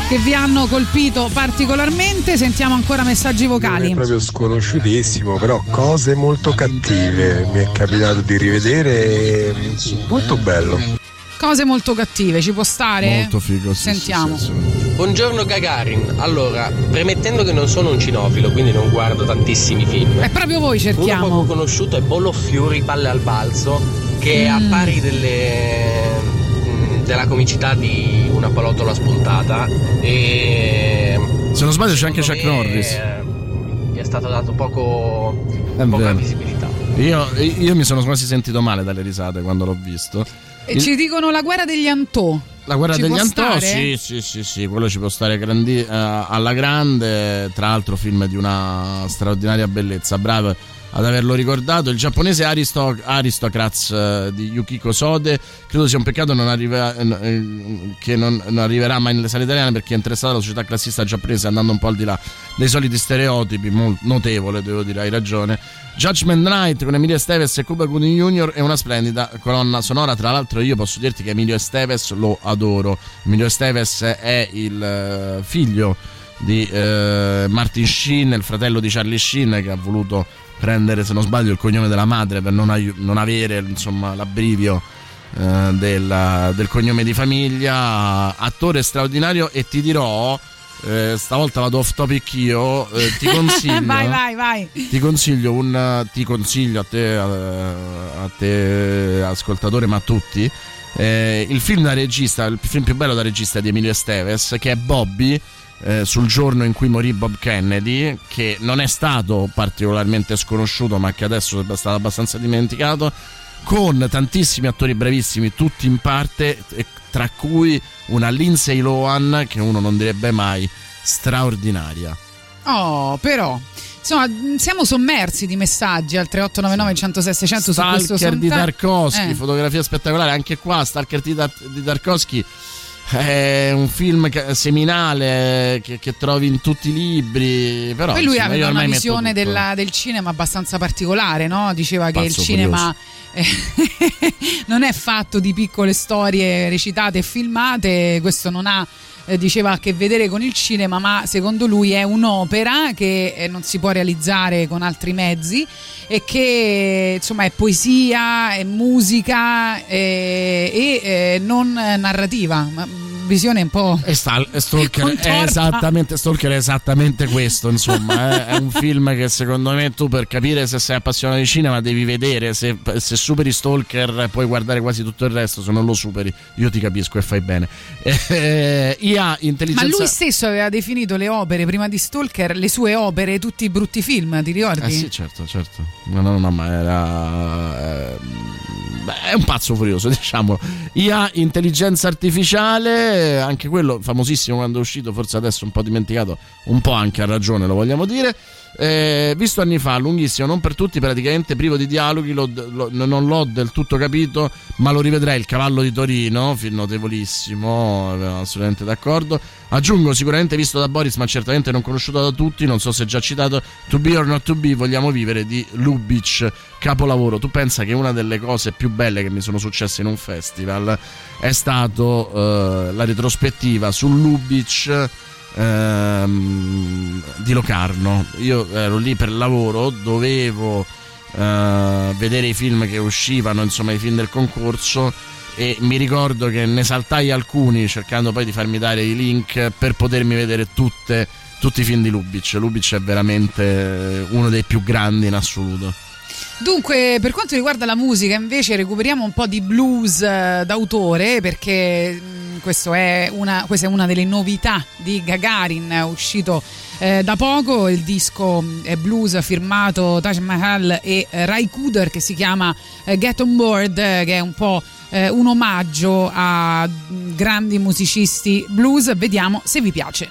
che vi hanno colpito particolarmente, sentiamo ancora messaggi Non vocali. è proprio sconosciutissimo, però cose molto cattive. Mi è capitato di rivedere, mm, molto bello. Cose molto cattive, ci può stare? Molto figo, sì, Sentiamo. Buongiorno Gagarin, allora, premettendo che non sono un cinofilo, quindi non guardo tantissimi film. È proprio voi Uno cerchiamo. poco conosciuto è Ball of Fury, Palle al balzo, che è a Mm. pari delle, mm, della comicità di una pallottola spuntata e Se non sbaglio c'è anche Chuck Norris. gli è stato dato poco, È poca vero. visibilità. Io, io mi sono quasi sentito male dalle risate quando l'ho visto. E Il- ci dicono la guerra degli Antò. La guerra Ci degli Antò, sì, sì, sì, sì, quello ci può stare grandi- eh, alla grande. Tra l'altro, film di una straordinaria bellezza. Bravo ad averlo ricordato. Il giapponese Aristo- Aristocrats eh, di Yukiko Sode. Credo sia un peccato non arriva- eh, che non, non arriverà mai nelle sale italiane perché è interessata la società classista giapponese andando un po' al di là dei soliti stereotipi. mol- notevole, devo dire, hai ragione. Judgment Night con Emilio Esteves e Cuba Gooding Jr. è una splendida colonna sonora. Tra l'altro, io posso dirti che Emilio Esteves lo adoro. Emilio Esteves è il eh, figlio di eh, Martin Sheen, il fratello di Charlie Sheen che ha voluto prendere, se non sbaglio, il cognome della madre per non, aiu- non avere insomma, l'abbrivio eh, della- del cognome di famiglia. Attore straordinario e ti dirò, eh, stavolta vado off topic io, eh, ti consiglio... vai, vai, vai. Ti consiglio, un, ti consiglio a te, a, a te ascoltatore, ma a tutti, eh, il film da regista, il film più bello da regista di Emilio Esteves, che è Bobby, eh, sul giorno in cui morì Bob Kennedy, che non è stato particolarmente sconosciuto, ma che adesso è stato abbastanza dimenticato, con tantissimi attori bravissimi, tutti in parte, tra cui una Lindsay Lohan, che uno non direbbe mai, straordinaria. Oh, però. Insomma, siamo sommersi di messaggi al 3899 106 600 su questo Stalker di Tarkovsky, Eh. fotografia spettacolare. Anche qua, Stalker di, Tar- di Tarkovsky è un film che- seminale che, che trovi in tutti i libri. Però Poi lui insomma, aveva una visione della- del cinema abbastanza particolare, no? Diceva che Pazzo il cinema eh, non è fatto di piccole storie recitate e filmate, questo non ha eh, diceva a che vedere con il cinema, ma secondo lui è un'opera che eh, non si può realizzare con altri mezzi e che insomma è poesia, è musica eh, e eh, non narrativa, ma visione un po' Stal- e Stalker è esattamente, Stalker è esattamente questo, insomma, eh. è un film che secondo me tu per capire se sei appassionato di cinema devi vedere, se, se superi Stalker puoi guardare quasi tutto il resto, se non lo superi io ti capisco e fai bene. Eh, IA Ma intelligenza... lui stesso aveva definito le opere prima di Stalker, le sue opere, tutti i brutti film, ti ricordi? Eh sì, certo, certo. No, no, no, ma era. eh, è un pazzo furioso, diciamolo. IA, intelligenza artificiale, anche quello famosissimo quando è uscito, forse adesso un po' dimenticato, un po' anche a ragione, lo vogliamo dire. Eh, visto anni fa, lunghissimo, non per tutti, praticamente privo di dialoghi, lo- lo- non l'ho del tutto capito, ma lo rivedrei. Il cavallo di Torino, film notevolissimo, eh, assolutamente d'accordo. Aggiungo sicuramente visto da Boris, ma certamente non conosciuto da tutti, non so se già citato, To Be or Not To Be, Vogliamo Vivere di Lubitsch, capolavoro. Tu pensa che una delle cose più belle che mi sono successe in un festival è stato eh, la retrospettiva su Lubitsch ehm, di Locarno. Io ero lì per lavoro, dovevo eh, vedere i film che uscivano, insomma i film del concorso e mi ricordo che ne saltai alcuni cercando poi di farmi dare i link per potermi vedere tutte, tutti i film di Lubitsch. Lubitsch è veramente uno dei più grandi in assoluto. Dunque, per quanto riguarda la musica, invece, recuperiamo un po' di blues eh, d'autore perché mh, questo è una, questa è una delle novità di Gagarin, uscito eh, da poco il disco mh, è blues firmato Taj Mahal e Rai Kuder che si chiama eh, Get On Board, eh, che è un po' un omaggio a mh, grandi musicisti blues. Vediamo se vi piace.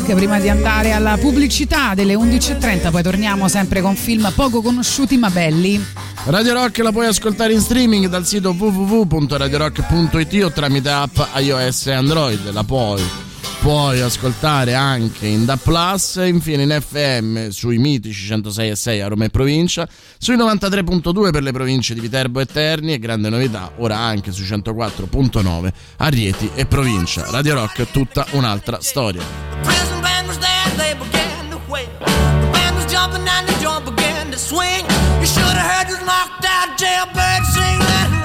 Rock prima di andare alla pubblicità delle 11.30, poi torniamo sempre con film poco conosciuti ma belli. Radio Rock la puoi ascoltare in streaming dal sito www.radiorock.it o tramite app iOS e Android. La puoi, puoi ascoltare anche in DA Plus infine in FM sui mitici 106 e 6 a Roma e provincia, sui 93.2 per le province di Viterbo e Terni e grande novità ora anche sui 104.9 a Rieti e provincia. Radio Rock tutta un'altra storia. Band was there, they began to wail. The band was jumping and the joint began to swing. You should have heard this knocked out jailbird sing. Let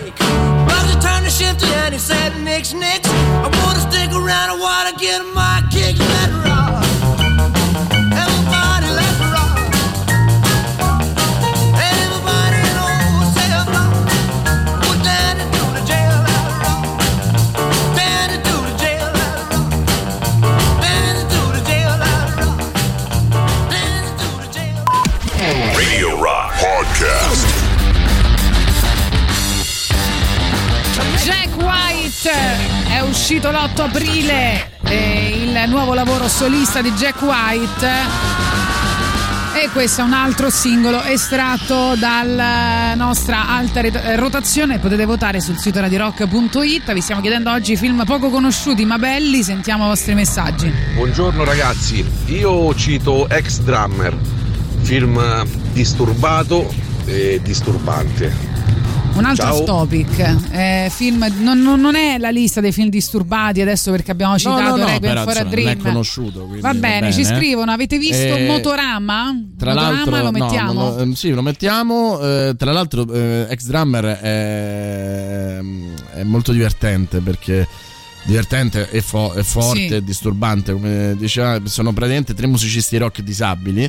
break. But the time to shift and he said, Nick's Nick. Uscito l'8 aprile eh, il nuovo lavoro solista di Jack White. E questo è un altro singolo estratto dalla nostra alta ret- rotazione. Potete votare sul sito radirock.it vi stiamo chiedendo oggi film poco conosciuti ma belli. Sentiamo i vostri messaggi. Buongiorno ragazzi, io cito Ex Drummer, film disturbato e disturbante. Un altro Ciao. topic eh, film non, non- è la lista dei film disturbati adesso perché abbiamo citato no, no, Requiem for a insomma, non è Dream conosciuto, quindi va va bene, bene. ci scrivono avete visto Eh, Motorama? Tra Motorama l'altro, lo no, mettiamo? non lo- ehm, sì, lo mettiamo. eh, tra l'altro, eh, Ex Drummer è, è molto divertente perché divertente e, fo- e forte Sì. e disturbante. Come diceva, sono praticamente tre musicisti rock disabili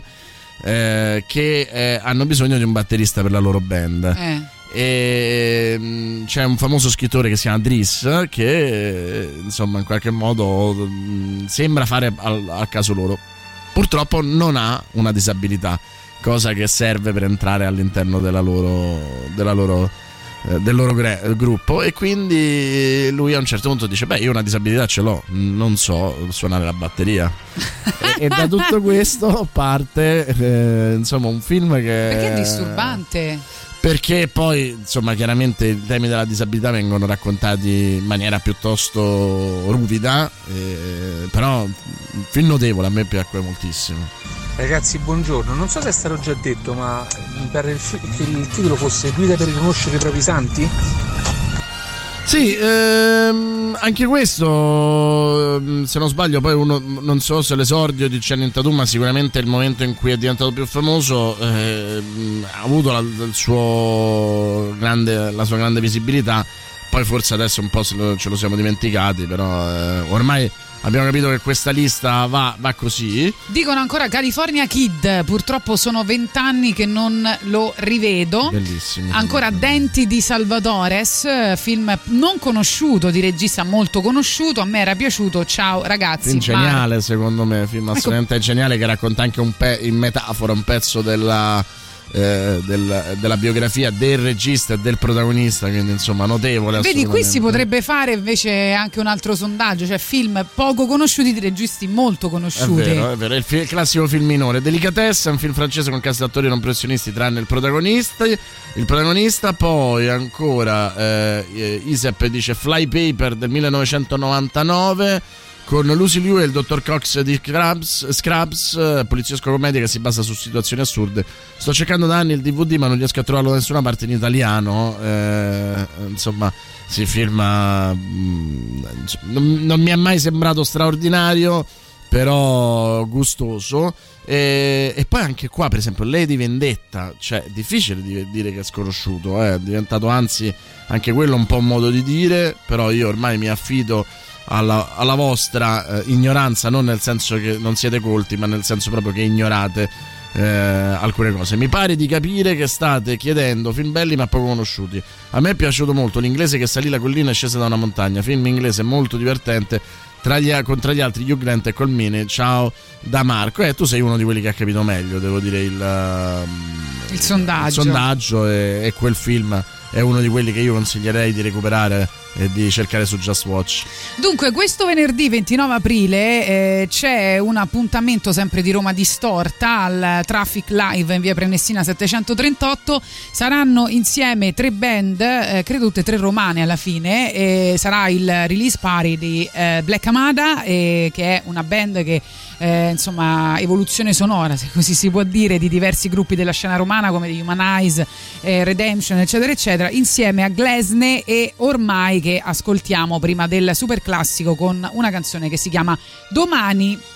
eh, che eh, hanno bisogno di un batterista per la loro band. Eh. E mm, c'è un famoso scrittore che si chiama Driss che insomma in qualche modo mm, sembra fare al, al caso loro. Purtroppo non ha una disabilità, cosa che serve per entrare all'interno della loro, della loro, eh, del loro gre- gruppo e quindi lui a un certo punto dice beh io una disabilità ce l'ho, non so suonare la batteria. e, e da tutto questo parte eh, insomma un film che... perché è disturbante? Perché poi, insomma, chiaramente i temi della disabilità vengono raccontati in maniera piuttosto ruvida, eh, però un film notevole, a me piacque moltissimo. Ragazzi, buongiorno. Non so se è stato già detto, ma mi pare il che il titolo fosse Guida per riconoscere i propri santi? Sì, ehm, anche questo, ehm, se non sbaglio, poi uno, non so se l'esordio di Channing Tatum, ma sicuramente il momento in cui è diventato più famoso, ehm, ha avuto la, grande, la sua grande visibilità. Poi forse adesso un po' ce lo siamo dimenticati, però eh, ormai abbiamo capito che questa lista va, va così. Dicono ancora California Kid, purtroppo sono vent'anni che non lo rivedo. Bellissimo. Ancora Denti di Salvadores, film non conosciuto di regista molto conosciuto, a me era piaciuto, ciao ragazzi. Film ma- geniale, secondo me, film Ecco. assolutamente geniale che racconta anche un pe- in metafora un pezzo della, eh, del- della biografia del regista e del protagonista, quindi insomma notevole. Vedi, qui si potrebbe fare invece anche un altro sondaggio, cioè film poco conosciuti di registi molto È conosciuti. vero, è vero, è il, fi- il classico film minore. Delicatesse è un film francese con cast attori non professionisti tranne il protagonista. Il protagonista, poi ancora eh, Isep dice Flypaper del 1999 con Lucy Liu e il dottor Cox di Scrubs, Scrubs eh, poliziesco commedia che si basa su situazioni assurde. Sto cercando da anni il DVD ma non riesco a trovarlo da nessuna parte in italiano. eh, insomma, si firma... mm, non, non mi è mai sembrato straordinario però gustoso e, e poi anche qua per esempio Lady Vendetta cioè difficile di- dire che è sconosciuto eh, è diventato anzi anche quello un po' un modo di dire però io ormai mi affido alla, alla vostra eh, ignoranza non nel senso che non siete colti ma nel senso proprio che ignorate eh, alcune cose. Mi pare di capire che state chiedendo film belli ma poco conosciuti. A me è piaciuto molto l'inglese che salì la collina e scese da una montagna. Film inglese molto divertente tra gli, contra gli altri Hugh Grant e Colmini. Ciao da Marco. E tu sei uno di quelli che ha capito meglio devo dire il, ehm, Il sondaggio. il sondaggio e, e quel film è uno di quelli che io consiglierei di recuperare e di cercare su Just Watch Dunque, questo venerdì 29 aprile eh, c'è un appuntamento sempre di Roma Distorta al Traffic Live in via Prenestina 738. Saranno insieme tre band, eh, credo tutte tre romane alla fine. e sarà il release party di eh, Black Amada, eh, che è una band che eh, insomma evoluzione sonora, se così si può dire, di diversi gruppi della scena romana come The Humanize, eh, Redemption, eccetera, eccetera, insieme a Glesne e ormai che ascoltiamo prima del super classico con una canzone che si chiama Domani.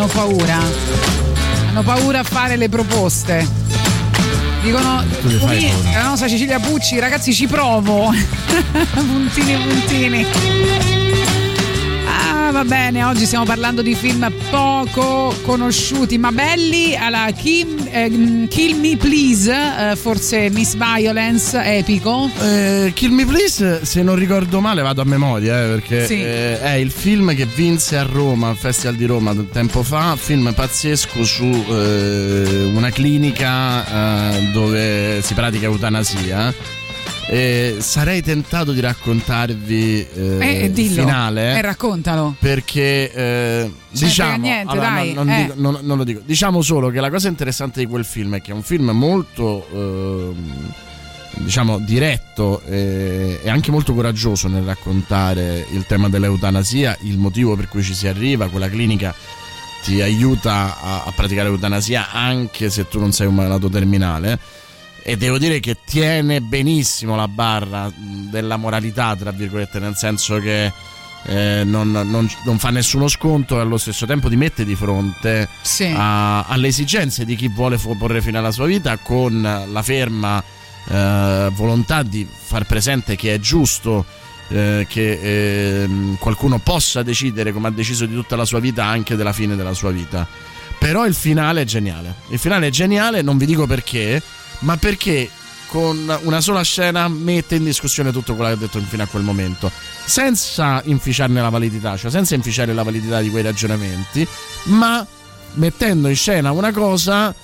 Hanno paura. Hanno paura a fare le proposte. Dicono Tu le fai "Umi- paura. la nostra Cecilia Pucci, ragazzi ci provo. puntini puntini. Ah, va bene, oggi stiamo parlando di film poco conosciuti ma belli. Alla Kim- eh, Kill Me Please, eh, forse Miss Violence, epico. Eh, Kill Me Please, se non ricordo male, vado a memoria eh, perché Sì. eh, è il film che vinse a Roma, al Festival di Roma tempo fa. Film pazzesco su eh, una clinica dove si pratica eutanasia. E sarei tentato di raccontarvi eh, Eh, il finale Eh, raccontalo. perché eh, diciamo niente, allora, dai, no, non, eh. dico- non- non lo dico diciamo solo che la cosa interessante di quel film è che è un film molto ehm, diciamo diretto e, e anche molto coraggioso nel raccontare il tema dell'eutanasia il motivo per cui ci si arriva quella clinica ti aiuta a, a praticare l'eutanasia anche se tu non sei un malato terminale e devo dire che tiene benissimo la barra della moralità, tra virgolette, nel senso che eh, non, non- non fa nessuno sconto e allo stesso tempo ti mette di fronte Sì. a- alle esigenze di chi vuole porre fine alla sua vita con la ferma eh, volontà di far presente che è giusto eh, che ehm, qualcuno possa decidere come ha deciso di tutta la sua vita anche della fine della sua vita. Però il finale è geniale. Il finale è geniale, non vi dico perché, ma perché con una sola scena mette in discussione tutto quello che ha detto fino a quel momento, senza inficiarne la validità, cioè senza inficiare la validità di quei ragionamenti, ma mettendo in scena una cosa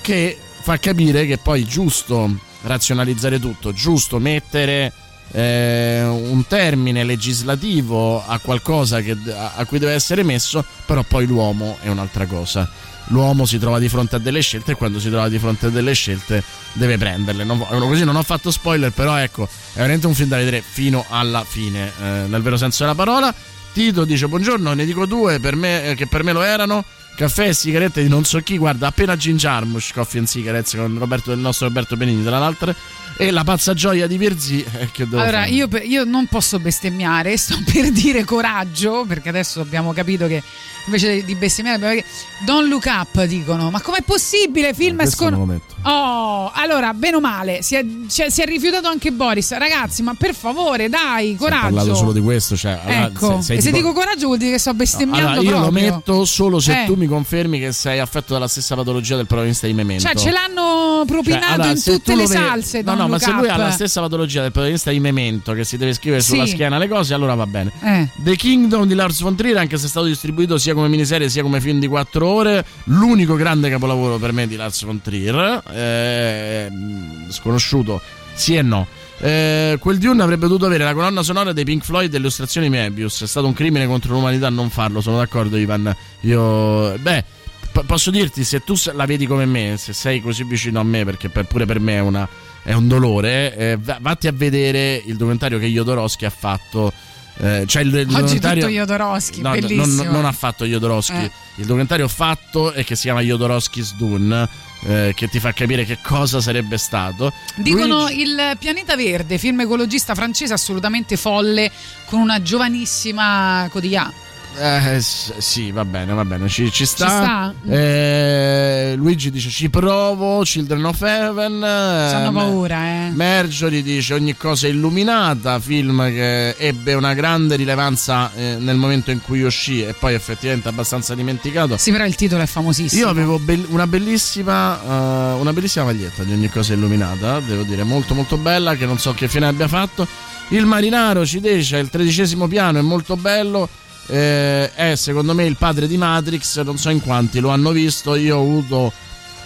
che fa capire che poi è giusto razionalizzare tutto, giusto mettere eh, un termine legislativo a qualcosa che, a, a cui deve essere messo, però poi l'uomo è un'altra cosa. L'uomo si trova di fronte a delle scelte e quando si trova di fronte a delle scelte deve prenderle. Non, così non ho fatto spoiler, però ecco, è veramente un film da vedere fino alla fine, eh, nel vero senso della parola. Tito dice buongiorno, ne dico due per me, eh, che per me lo erano. Caffè e sigarette di non so chi, guarda, appena Gin Jarmusch, Coffee and Cigarettes con Roberto, il nostro Roberto Benini, tra l'altro. E la pazza gioia di Virzì, eh, Allora, io, io non posso bestemmiare, sto per dire coraggio, perché adesso abbiamo capito che invece di bestemmiare detto Don't look up, dicono. Ma com'è possibile? Film è questo non lo scon... metto. Oh, allora, bene o male, si è, cioè, si è rifiutato anche Boris. Ragazzi, ma per favore, dai, Ho coraggio. parlato solo di questo, cioè, allora, Ecco, se- sei e se tipo- dico coraggio vuol dire che sto bestemmiando Allora, io lo proprio. metto solo se Eh. tu mi confermi che sei affetto dalla stessa patologia del protagonista di Memento. Cioè, ce l'hanno propinato Cioè, allora, in se tutte tu le lo salse. No, Don't no, ma look se lui up. ha la stessa patologia del protagonista di Memento che si deve scrivere sulla Sì. schiena le cose, allora va bene. Eh. The Kingdom di Lars von Trier, anche se è stato distribuito sia come miniserie sia come film di 4 ore, l'unico grande capolavoro per me di Lars von Trier, eh, mh, sconosciuto sì e no. Eh, quel Dune avrebbe dovuto avere la colonna sonora dei Pink Floyd e illustrazioni Mebius. È stato un crimine contro l'umanità non farlo, sono d'accordo, Ivan. Io, beh, p- posso dirti, se tu la vedi come me, se sei così vicino a me, perché per- pure per me è, una- è un dolore, eh, va- vatti a vedere il documentario che Jodorowsky ha fatto. Eh, cioè il, il Oggi documentario tutto Jodorowsky, No, non, non ha fatto Jodorowsky. Eh. Il documentario fatto e che si chiama Jodorowsky's Dune, eh, che ti fa capire che cosa sarebbe stato. Dicono Luigi- il Pianeta Verde, film ecologista francese assolutamente folle, con una giovanissima Cotillard. Eh, s- sì, va bene, va bene, ci, ci sta. sta? Eh, Luigi dice ci provo, Children of Heaven. Hanno eh, paura, eh. Mergioli dice ogni cosa illuminata, film che ebbe una grande rilevanza eh, nel momento in cui uscì e poi effettivamente abbastanza dimenticato. Sì, però il titolo è famosissimo. Io avevo bell- una, bellissima, eh, una bellissima maglietta di ogni cosa illuminata, devo dire, molto molto bella, che non so che fine abbia fatto. Il marinaro ci dice, il tredicesimo piano è molto bello, eh, è secondo me il padre di Matrix, non so in quanti lo hanno visto, io ho avuto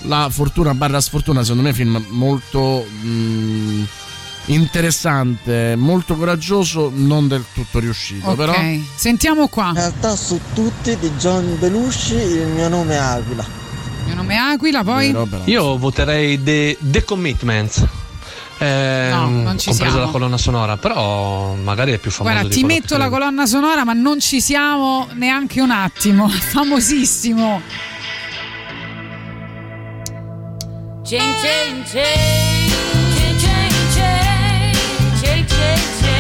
la fortuna barra sfortuna, secondo me è un film molto mh, interessante, molto coraggioso, non del tutto riuscito, Ok, però... sentiamo qua. In realtà su tutti di John Belushi il mio nome è Aquila. Il mio nome è Aquila, poi... Io voterei The, The Commitments. Eh, No, non ci compresa siamo. la colonna sonora, però magari è più famoso Guarda, ti metto la colonna sonora, ma non ci siamo neanche un attimo. Famosissimo. Chain, chain, chain. Chain, chain, chain. Chain, chain, chain.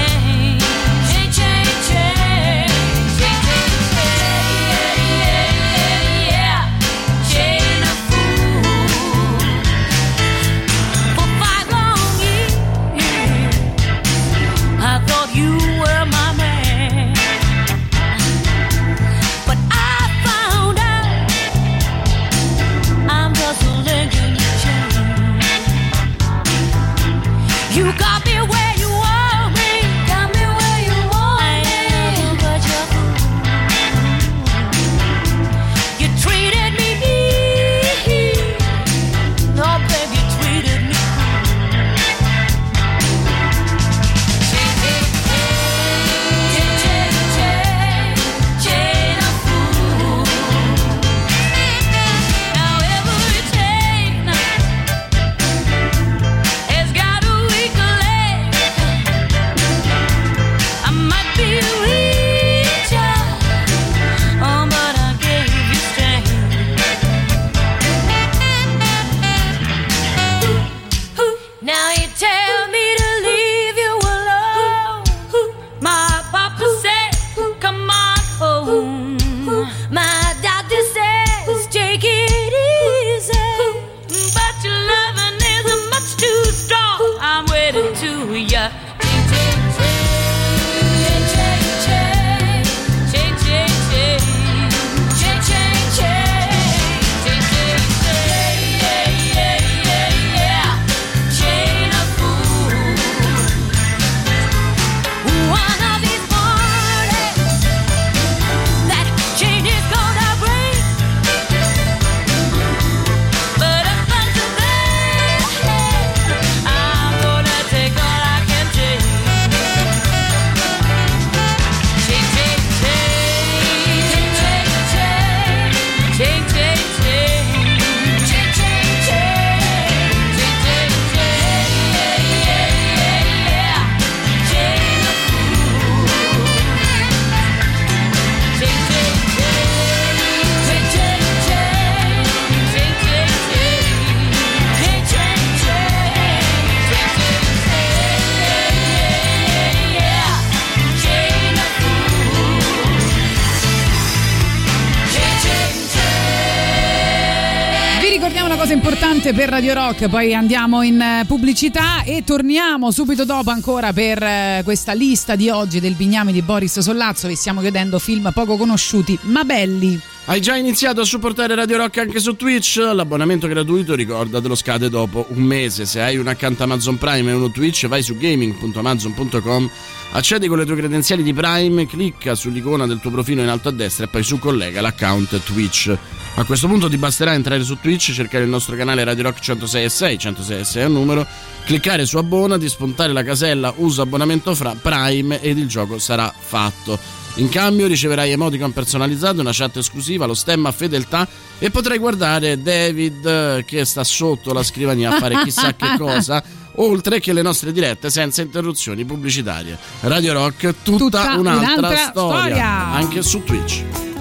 7 per Radio Rock, poi andiamo in eh, pubblicità e torniamo subito dopo ancora per eh, questa lista di oggi del Bignami di Boris Sollazzo Vi stiamo chiedendo film poco conosciuti ma belli. Hai già iniziato a supportare Radio Rock anche su Twitch? L'abbonamento gratuito, ricordatelo, scade dopo un mese. Se hai un account Amazon Prime e uno Twitch, vai su gaming.amazon.com, accedi con le tue credenziali di Prime, clicca sull'icona del tuo profilo in alto a destra e poi su collega l'account Twitch. A questo punto ti basterà entrare su Twitch, cercare il nostro canale Radio Rock 106.6, 106.6 è un numero, cliccare su abbonati, spuntare la casella usa abbonamento fra Prime ed il gioco sarà fatto. In cambio riceverai emoticon personalizzato, una chat esclusiva, lo stemma fedeltà e potrai guardare David eh, che sta sotto la scrivania a fare chissà che cosa, oltre che le nostre dirette senza interruzioni pubblicitarie. Radio Rock, tutta, Tutta un'altra, un'altra storia, storia. anche su Twitch.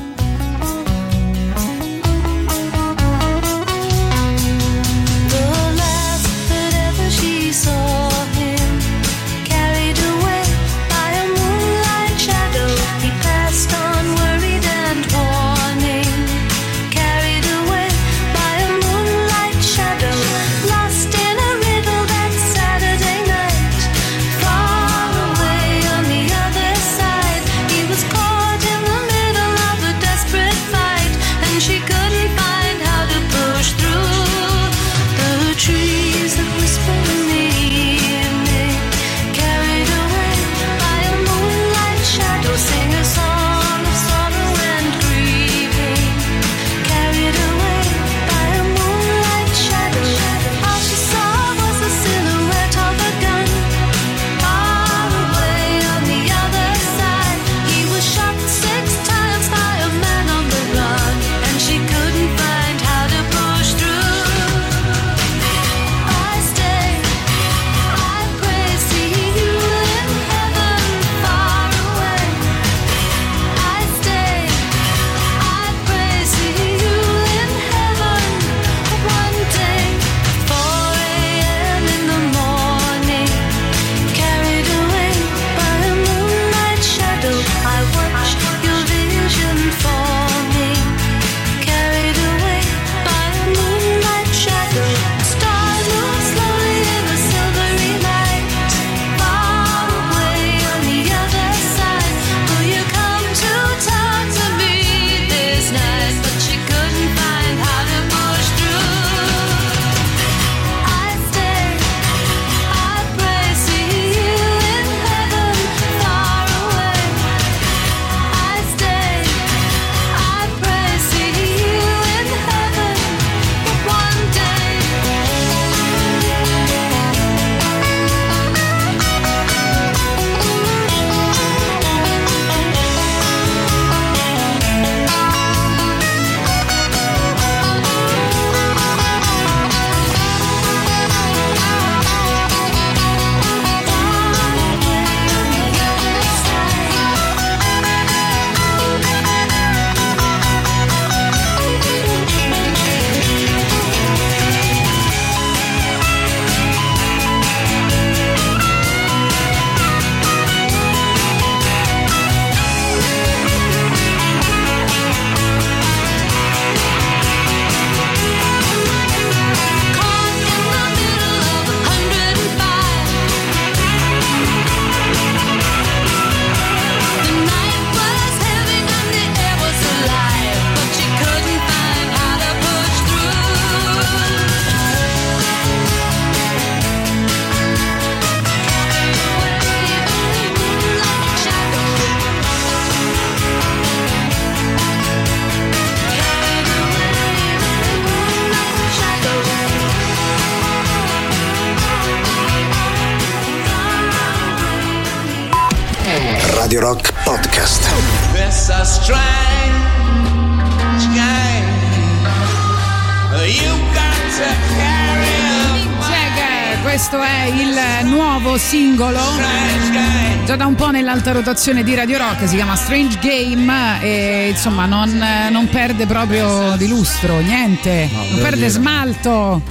Nell'alta rotazione di Radio Rock si chiama Strange Game e insomma non, non perde proprio di lustro niente non devo perde dire. smalto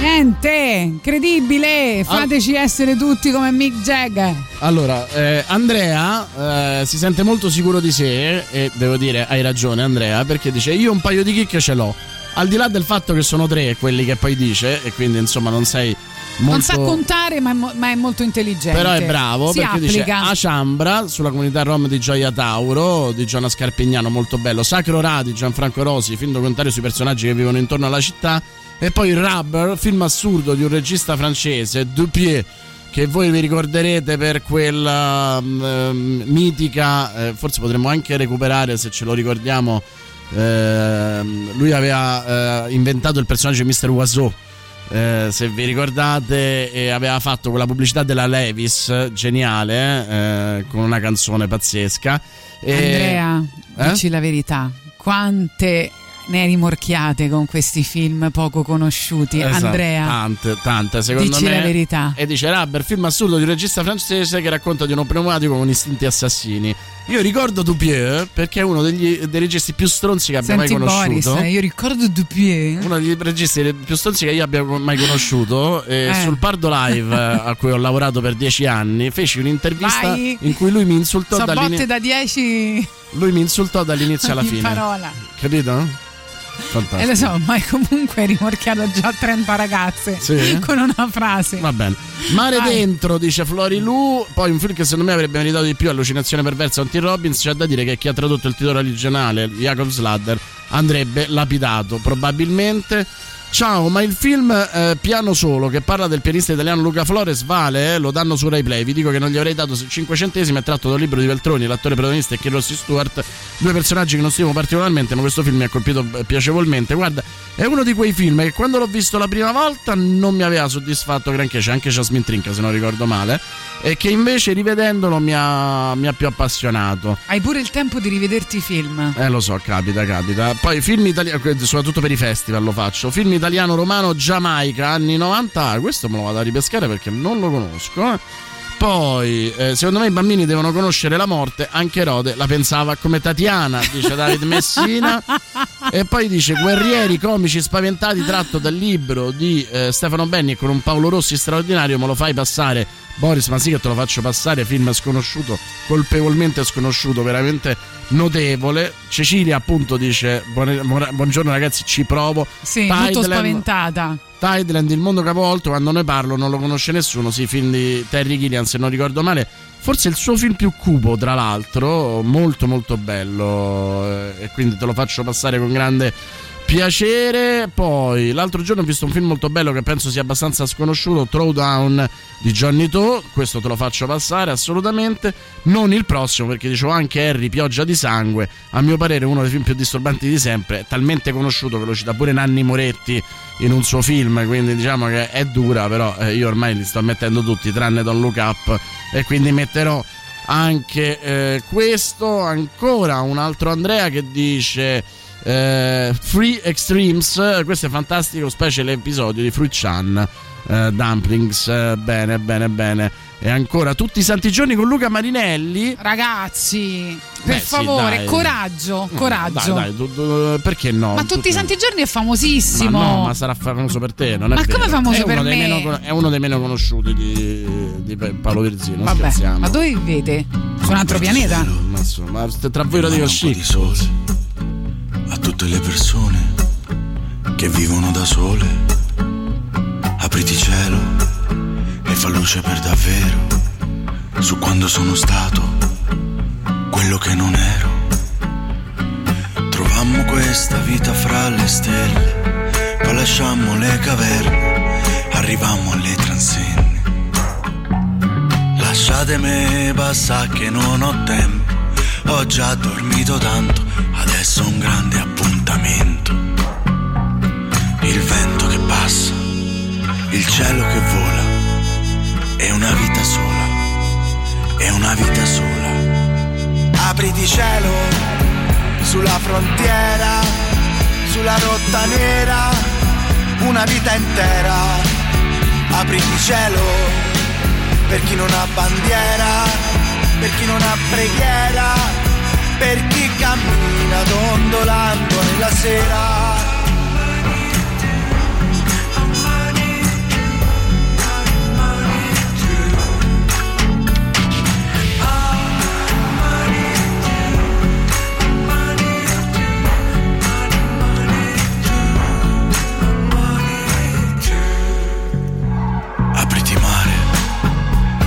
niente incredibile fateci essere tutti come Mick Jagger Allora, eh, Andrea eh, si sente molto sicuro di sé e devo dire hai ragione Andrea perché dice io un paio di kick ce l'ho. al di là del fatto che sono tre quelli che poi dice, e quindi insomma non sei molto. Non sa contare, ma è, mo- ma è molto intelligente. Però è bravo si perché applica. dice Aciambra sulla comunità rom di Gioia Tauro di Giona Scarpignano, molto bello. Sacro Ra di Gianfranco Rosi, film documentario sui personaggi che vivono intorno alla città. E poi Rubber, film assurdo di un regista francese, Dupieux, che voi vi ricorderete per quella mm, ehm, mitica, eh, forse potremmo anche recuperare se ce lo ricordiamo. ehm, lui aveva eh, inventato il personaggio di Mr. Oiseau. Eh, se vi ricordate, eh, aveva fatto quella pubblicità della Levis geniale eh, con una canzone pazzesca. E- Andrea, Eh? dici la verità. Quante ne rimorchiate con questi film poco conosciuti? Esatto, Andrea, tante, tante, secondo dici me. la verità. E dice Rubber, film assurdo di un regista francese che racconta di uno pneumatico con istinti assassini. Io ricordo Dupieux perché è uno degli, dei registi più stronzi che abbia Senti mai conosciuto. Boris, io ricordo Dupieux. Uno dei registi più stronzi che io abbia mai conosciuto. Eh. Sul Pardo Live, eh, a cui ho lavorato per dieci anni, feci un'intervista Vai. in cui lui mi insultò So dall'ini- botte da 10 lui mi insultò dall'inizio alla in fine. parola. Capito? Fantastico. E lo so, ma comunque hai rimorchiato già 30 ragazze Sì? con una frase. Va bene. Mare Vai. dentro, dice Flori Lu. Poi un film che secondo me avrebbe meritato di più, Allucinazione perversa T. Robbins. C'è da dire che chi ha tradotto il titolo originale, Jacob Sladder, andrebbe lapidato, probabilmente. Ciao, ma il film eh, Piano Solo che parla del pianista italiano Luca Flores vale? eh? Lo danno su Rai Play. Vi dico che non gli avrei dato 5 centesimi. È tratto dal libro di Veltroni, l'attore protagonista è Rossi Stewart. Due personaggi che non stimo particolarmente, ma questo film mi ha colpito eh, piacevolmente. Guarda, è uno di quei film che quando l'ho visto la prima volta non mi aveva soddisfatto granché. C'è anche Jasmine Trinca, se non ricordo male. E che invece rivedendolo mi ha, mi ha più appassionato. Hai pure il tempo di rivederti i film. Eh, lo so, capita, capita. Poi film italiano, soprattutto per i festival lo faccio. Film italiano romano Giamaica, anni 90. Ah, questo me lo vado a ripescare perché non lo conosco. eh. Poi, eh, secondo me i bambini devono conoscere la morte. Anche Rode la pensava come Tatiana, dice David Messina. e poi dice Guerrieri comici spaventati, tratto dal libro di eh, Stefano Benni con un Paolo Rossi straordinario. Me lo fai passare, Boris? Ma sì, che te lo faccio passare. Film sconosciuto, colpevolmente sconosciuto, veramente notevole. Cecilia, appunto, dice: "Buone- buona- Buongiorno ragazzi, ci provo. Sì, molto Tideland- spaventata. Tideland, il mondo capovolto, quando ne parlo non lo conosce nessuno, sì, film di Terry Gilliam se non ricordo male, forse il suo film più cupo tra l'altro, molto molto bello eh, e quindi te lo faccio passare con grande piacere. Poi l'altro giorno ho visto un film molto bello che penso sia abbastanza sconosciuto, Throwdown di Johnny To, questo te lo faccio passare assolutamente, non il prossimo perché dicevo anche Harry Pioggia di sangue, a mio parere uno dei film più disturbanti di sempre, è talmente conosciuto che lo cita pure Nanni Moretti in un suo film, quindi diciamo che è dura, però eh, io ormai li sto mettendo tutti tranne Don't Look Up e quindi metterò anche eh, questo. Ancora un altro Andrea che dice eh, Free Extremes questo è fantastico special episodio di Fruit Chan eh, Dumplings eh, bene bene bene e ancora tutti i santi giorni con Luca Marinelli Ragazzi, per Beh, sì, favore, dai. coraggio, coraggio. dai, dai, tu- tu- perché no ma tutti i santi giorni è famosissimo. ma no, ma sarà famoso per te, non è Ma vero. come famoso è per me? meno è uno dei meno conosciuti di, di Paolo Virzino. Vabbè, scherziamo. ma dove vivete? Su un altro pianeta? Ma insomma, tra voi lo dico chic. A tutte le persone che vivono da sole. Apriti cielo e fa luce per davvero su quando sono stato quello che non ero. Trovammo questa vita fra le stelle, poi lasciammo le caverne, arrivammo alle transenne. Lasciatemi passare che non ho tempo, ho già dormito tanto, adesso un grande appuntamento. Il vento che passa, il cielo che vola, è una vita sola, è una vita sola. Apriti cielo sulla frontiera, sulla rotta nera, una vita intera. Apriti cielo per chi non ha bandiera, per chi non ha preghiera, per chi cammina dondolando nella sera. Apriti mare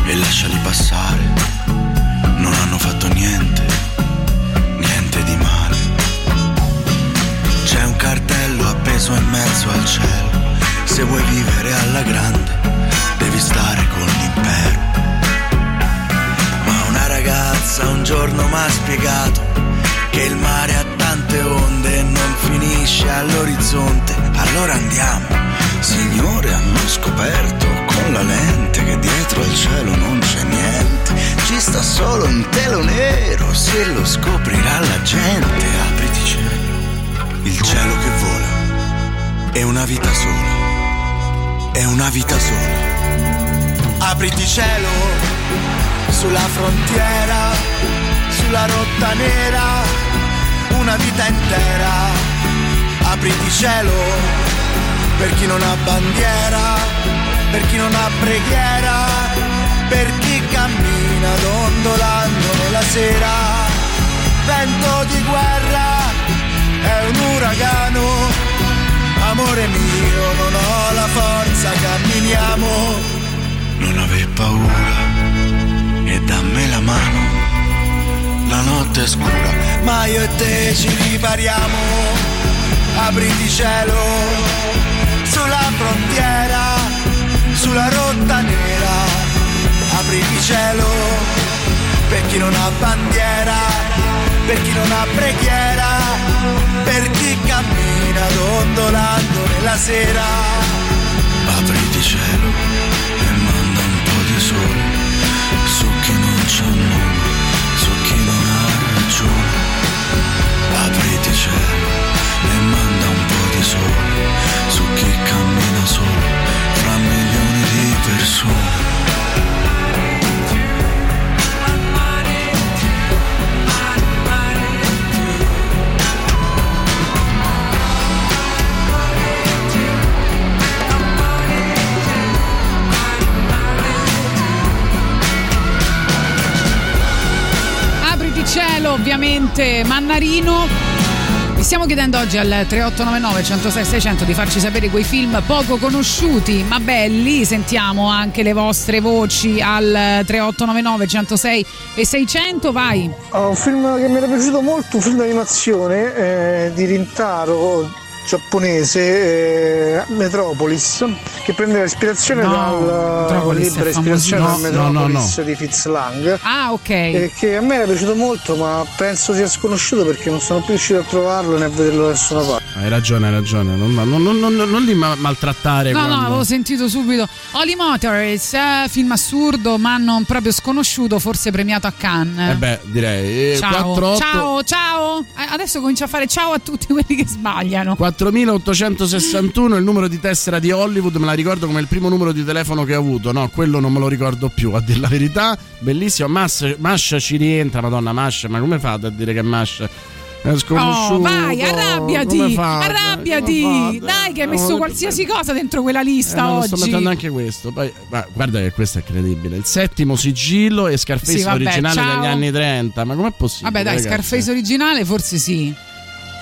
e lasciali passare fatto niente, niente di male. C'è un cartello appeso in mezzo al cielo. Se vuoi vivere alla grande, devi stare con l'impero. Ma una ragazza un giorno mi ha spiegato che il mare ha tante onde e non finisce all'orizzonte. Allora andiamo, Signore, hanno scoperto la lente che dietro al cielo non c'è niente. Ci sta solo un telo nero, se lo scoprirà la gente. Apriti cielo, il cielo che vola. È una vita sola. È una vita sola. Apriti cielo, sulla frontiera, sulla rotta nera, una vita intera. Apriti cielo per chi non ha bandiera, per chi non ha preghiera, per chi cammina dondolando nella sera. Vento di guerra è un uragano, amore mio, non ho la forza, camminiamo. Non aver paura e dammi la mano. La notte è scura, ma io e te ci ripariamo. Apriti cielo sulla frontiera, sulla rotta nera, apriti cielo per chi non ha bandiera, per chi non ha preghiera, per chi cammina dondolando nella sera. Apriti cielo ovviamente, Mannarino. Vi stiamo chiedendo oggi al 3899 106 600 di farci sapere quei film poco conosciuti ma belli. Sentiamo anche le vostre voci al 3899 106 e 600. Vai. Un film che mi era piaciuto molto, un film d'animazione eh, di Rintaro giapponese eh, Metropolis che prendeva ispirazione No, dal Metropolis libro ispirazione No, no, Metropolis no. di Fitz Lang Ah, ok. e che a me era piaciuto molto ma penso sia sconosciuto perché non sono più riuscito a trovarlo né a vederlo da nessuna parte Hai ragione, hai ragione. Non, non, non, non, non li ma- maltrattare. No, quando- no, avevo sentito subito. Holly Motors, eh, film assurdo, ma non proprio sconosciuto, forse premiato a Cannes. Eh beh, direi. Eh, Ciao, 48 ciao, ciao. Eh, Adesso comincio a fare ciao a tutti quelli che sbagliano. 4861 il numero di tessera di Hollywood, me la ricordo come il primo numero di telefono che ho avuto, no, quello non me lo ricordo più, a dire la verità, bellissimo, Mas- Masha ci rientra, madonna Masha, ma come fate a dire che Masha è sconosciuto? Oh, vai, arrabbiati, arrabbiati. Dai, che hai Eh, messo qualsiasi cosa dentro quella Eh, lista ma lo sto oggi. mettendo anche questo. Poi, ma guarda che questo è credibile. Il settimo sigillo e Scarface Sì, vabbè, originale ciao. degli anni 30. Ma com'è possibile? Vabbè, dai, ragazzi? Scarface originale forse sì.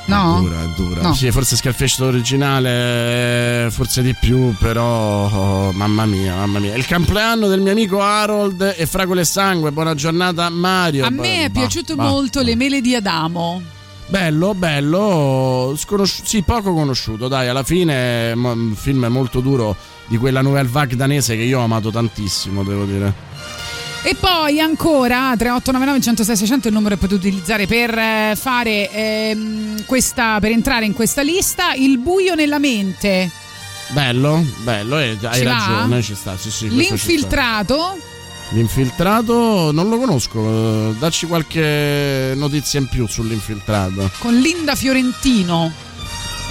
No? È dura, è dura. No. Sì, forse Scarface originale, forse di più, però oh, mamma mia, mamma mia. Il compleanno del mio amico Harold e Fragole e Sangue. Buona giornata Mario. A me è Bah, piaciuto bah. molto Le mele di Adamo. Bello, bello, sconosci- sì, poco conosciuto, dai, alla fine un film molto duro di quella nouvelle vague danese che io ho amato tantissimo, devo dire. E poi ancora 3899 106 600 il numero che potete utilizzare per eh, fare ehm, questa per entrare in questa lista il buio nella mente Bello, bello, eh, hai Ci va? ragione, ci sta, sì, sì. questo ci sta. l'infiltrato L'infiltrato non lo conosco, eh, dacci qualche notizia in più sull'infiltrato. con Linda Fiorentino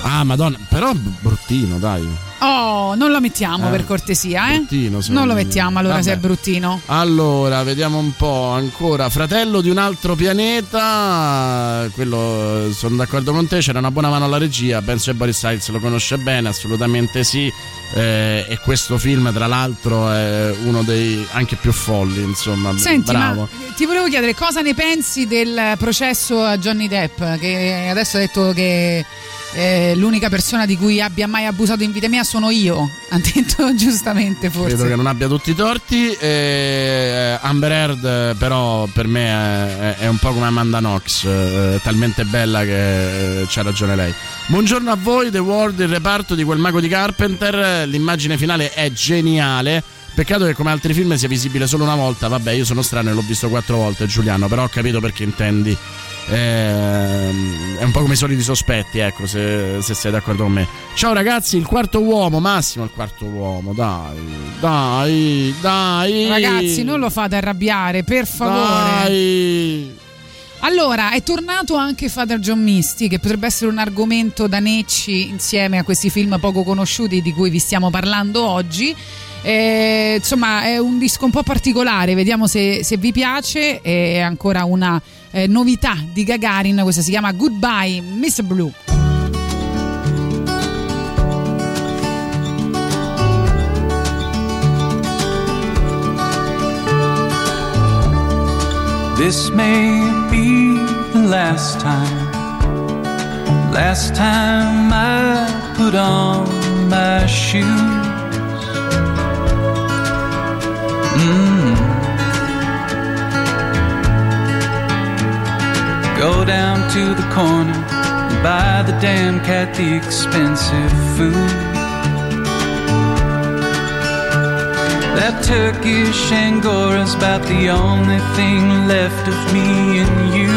Ah, madonna, però bruttino, dai. Oh non lo mettiamo Eh, per cortesia eh bruttino, non lo me. mettiamo allora se è Vabbè. bruttino Allora, vediamo un po' ancora. Fratello di un altro pianeta, quello sono d'accordo con te, c'era una buona mano alla regia, penso che Boris Styles lo conosce bene, assolutamente sì. eh, e questo film, tra l'altro, è uno dei anche più folli, insomma. Senti, bravo. ti volevo chiedere cosa ne pensi del processo a Johnny Depp che adesso ha detto che eh, l'unica persona di cui abbia mai abusato in vita mia sono io. Ha detto giustamente forse. Credo che non abbia tutti i torti. Eh, Amber Heard, eh, però, per me è, è un po' come Amanda Knox. eh, talmente bella che eh, c'ha ragione lei. Buongiorno a voi, The World, il reparto di quel mago di Carpenter. L'immagine finale è geniale. Peccato che come altri film sia visibile solo una volta. Vabbè, io sono strano e l'ho visto quattro volte, Giuliano, però ho capito perché intendi. Ehm, è un po' come i soliti sospetti, ecco, se, se sei d'accordo con me. Ciao ragazzi, il quarto uomo, Massimo, il quarto uomo, dai, dai, dai. Ragazzi, non lo fate arrabbiare, per favore. Dai. Allora, è tornato anche Father John Misty, che potrebbe essere un argomento da Necci insieme a questi film poco conosciuti di cui vi stiamo parlando oggi. Eh, insomma, è un disco un po' particolare, vediamo se, se vi piace. È ancora una eh, novità di Gagarin, questa si chiama Goodbye, Mr. Blue. This may be the last time, last time I put on my shoes. To the corner and buy the damn cat the expensive food. That Turkish Angora's about the only thing left of me and you.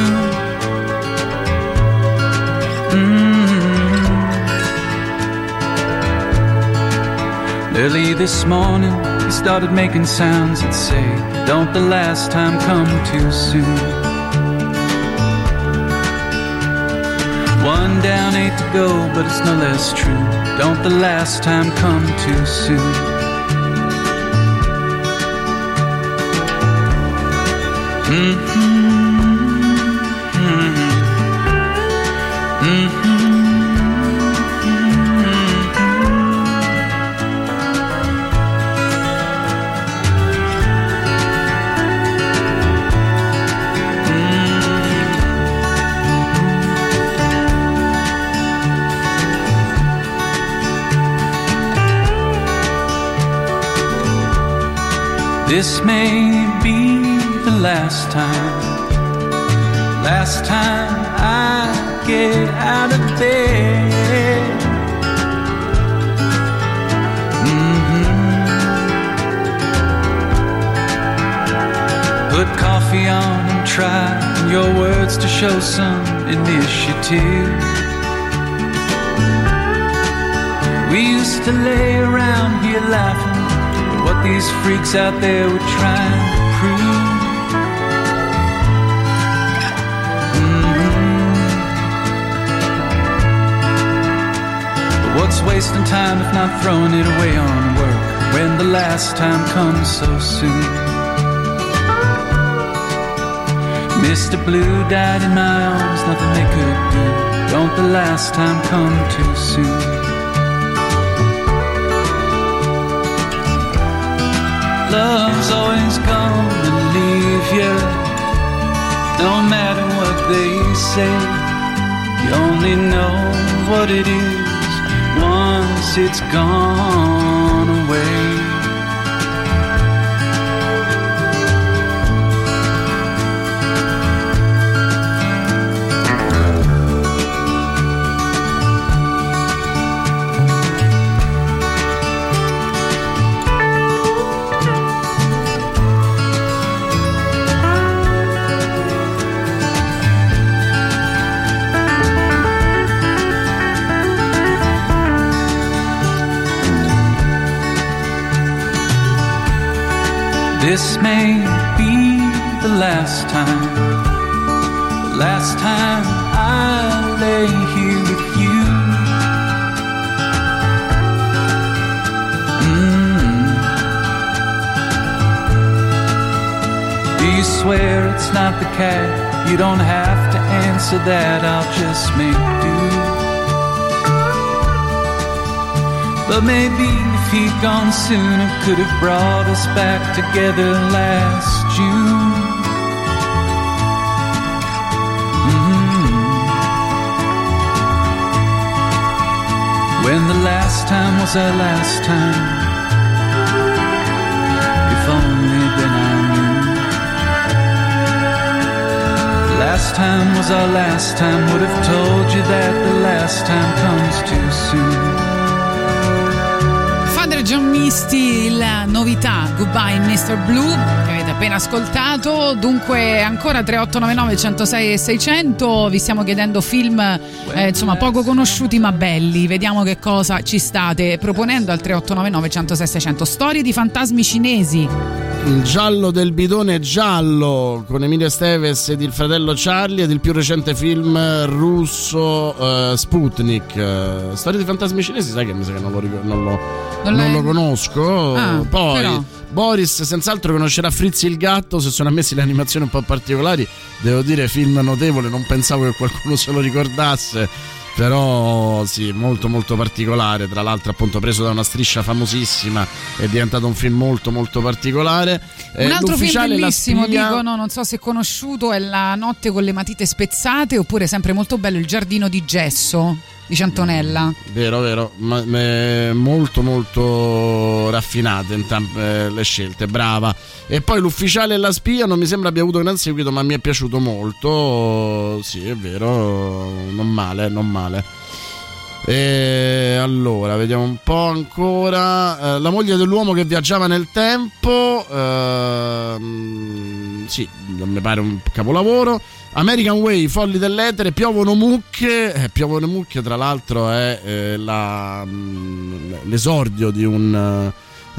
Mm. Early this morning, he started making sounds that say, Don't the last time come too soon. Down, eight to go, but it's no less true. Don't the last time come too soon. Mm-hmm. This may be the last time, last time I get out of bed. Mm-hmm. Put coffee on and try your words to show some initiative. We used to lay around here laughing these freaks out there were trying to prove. Mhm. But what's wasting time if not throwing it away on work when the last time comes so soon? Mr. Blue died in my arms, nothing they could do. Don't the last time come too soon? Love's always gonna leave you. No matter what they say, you only know what it is once it's gone away. This may be the last time, the last time I lay here with you. Mm. Do you swear it's not the cat? You don't have to answer that, I'll just make do. But maybe if he'd gone sooner, could have brought us back together last June. Mhm. When the last time was our last time. If only then I knew. Last time was our last time. Would have told you that the last time comes too soon. Misty, la novità Goodbye Mr. Blue che avete appena ascoltato. Dunque, ancora 3899 106 e 600. Vi stiamo chiedendo film eh, insomma poco conosciuti ma belli. Vediamo che cosa ci state proponendo al 3899 106 e 600. Storie di fantasmi cinesi. Il giallo del bidone giallo con Emilio Esteves ed il fratello Charlie ed il più recente film russo eh, Sputnik. Eh, storie di fantasmi cinesi, sai che mi sa che non lo, non lo, Non non lo conosco. Ah, Poi però. Boris senz'altro conoscerà Frizzi il gatto, se sono ammessi le animazioni un po' particolari, devo dire film notevole, non pensavo che qualcuno se lo ricordasse. Però sì, molto molto particolare, tra l'altro appunto preso da una striscia famosissima, è diventato un film molto molto particolare. Eh, Un altro film bellissimo, spia- dicono, non so se conosciuto, è La notte con le matite spezzate oppure sempre molto bello Il giardino di gesso di Ciantonella. Vero, vero, ma, ma- molto molto raffinate entrambe le scelte, brava. E poi l'ufficiale e la spia non mi sembra abbia avuto gran seguito, ma mi è piaciuto molto. Sì, è vero, non male, non male. E allora, vediamo un po' ancora. Eh, la moglie dell'uomo che viaggiava nel tempo. ehm, sì, mi pare un capolavoro. American Way, Folli dell'etere, piovono mucche. Eh, piovono mucche, tra l'altro, è eh, la, mm, l'esordio di, un,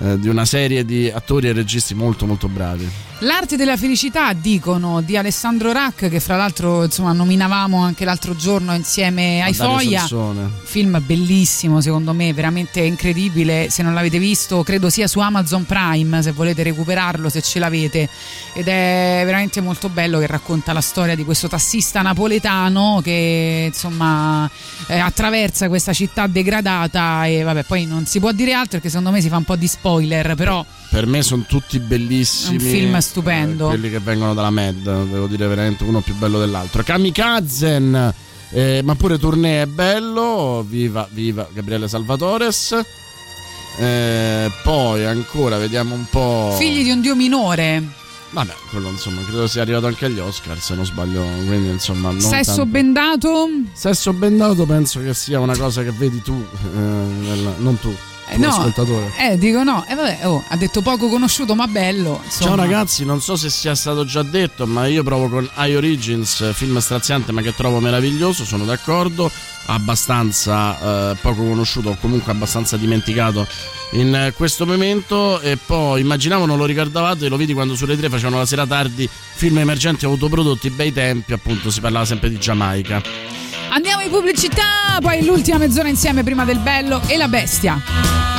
eh, di una serie di attori e registi molto, molto bravi. L'arte della felicità, dicono, di Alessandro Rack, che fra l'altro insomma nominavamo anche l'altro giorno insieme ai Dario Foglia. Sassone. Film bellissimo, secondo me, veramente incredibile. Se non l'avete visto, credo sia su Amazon Prime, se volete recuperarlo, se ce l'avete. Ed è veramente molto bello che racconta la storia di questo tassista napoletano che insomma eh, attraversa questa città degradata e vabbè, poi non si può dire altro perché secondo me si fa un po' di spoiler, però Per me sono tutti bellissimi. È un film stupendo. eh, quelli che vengono dalla Med, devo dire veramente uno più bello dell'altro. Kamikazen, eh, ma pure Tournée è bello. Viva, viva Gabriele Salvatores. Eh, poi ancora vediamo un po'. figli di un dio minore. Vabbè, quello insomma credo sia arrivato anche agli Oscar se non sbaglio. Quindi insomma. Non Sesso tanto- bendato. Sesso bendato penso che sia una cosa che vedi tu, eh, nel- non tu. Eh, no, ascoltatore. eh, dico no, eh, vabbè, oh, ha detto poco conosciuto ma bello. Insomma. Ciao ragazzi, non so se sia stato già detto, ma io provo con I Origins, film straziante ma che trovo meraviglioso, sono d'accordo, abbastanza eh, poco conosciuto o comunque abbastanza dimenticato in eh, questo momento e poi immaginavo non lo ricordavate, lo vedi quando sulle tre facevano la sera tardi film emergenti autoprodotti, bei tempi, appunto si parlava sempre di Giamaica. Andiamo in pubblicità, poi l'ultima mezz'ora insieme prima del bello e la bestia.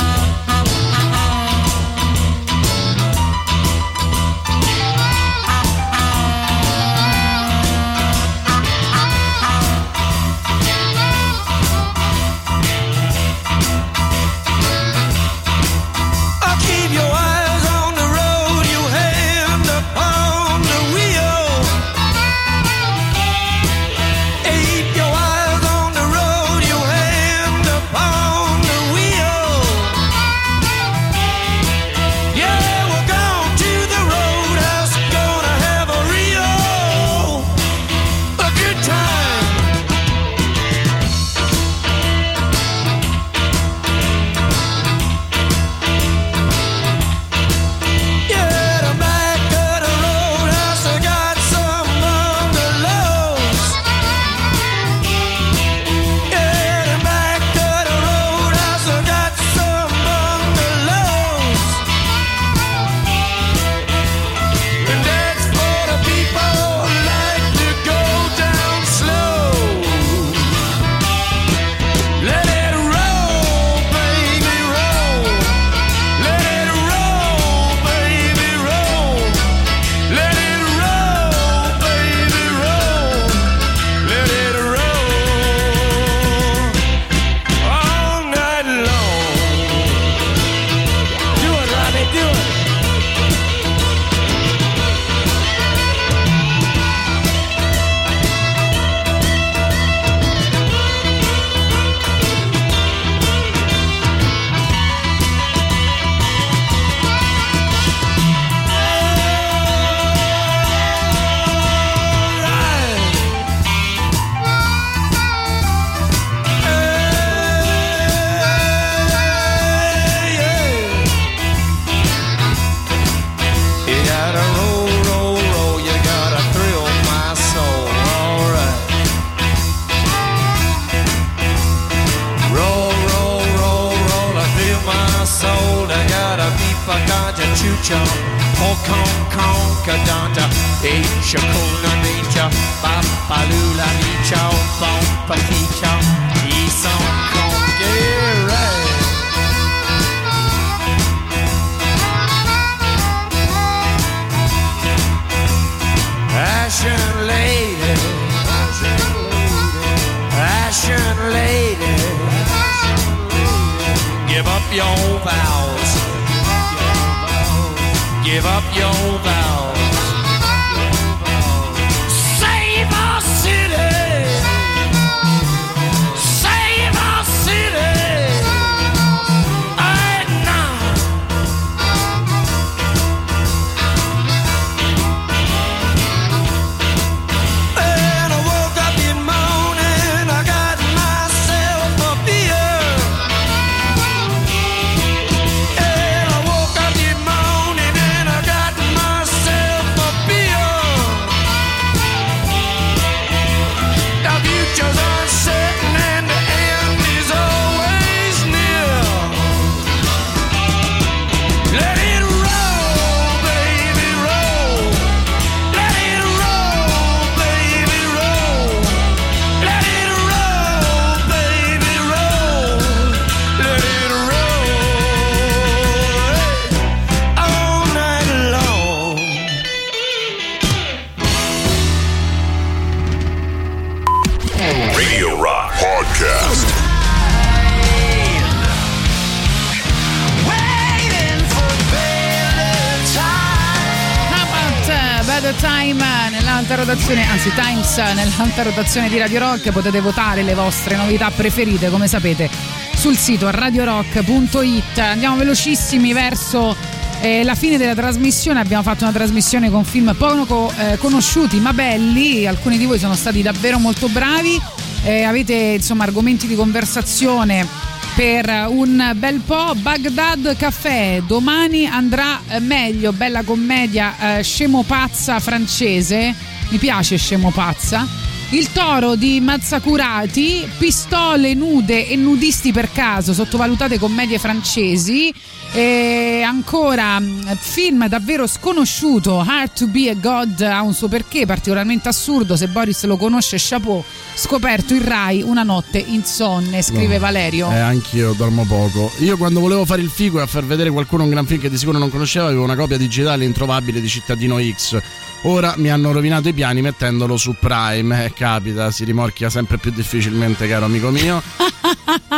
Eh, nell'alta rotazione di Radio Rock potete votare le vostre novità preferite come sapete sul sito radiorock.it andiamo velocissimi verso eh, la fine della trasmissione. Abbiamo fatto una trasmissione con film poco eh, conosciuti ma belli. Alcuni di voi sono stati davvero molto bravi. Eh, avete insomma argomenti di conversazione per un bel po'. Baghdad Caffè, domani andrà eh, meglio, bella commedia eh, scemo pazza francese, mi piace scemo pazza. Il toro di Mazzacurati, pistole nude e nudisti per caso, sottovalutate commedie francesi. E ancora mh, film davvero sconosciuto, Hard to be a God ha un suo perché particolarmente assurdo, se Boris lo conosce, chapeau, scoperto il Rai una notte insonne, scrive No. Valerio. Eh, anch'io dormo poco. Io quando volevo fare il figo e a far vedere qualcuno un gran film che di sicuro non conosceva, avevo una copia digitale introvabile di Cittadino X. Ora mi hanno rovinato i piani mettendolo su Prime. Eh, capita, si rimorchia sempre più difficilmente, caro amico mio.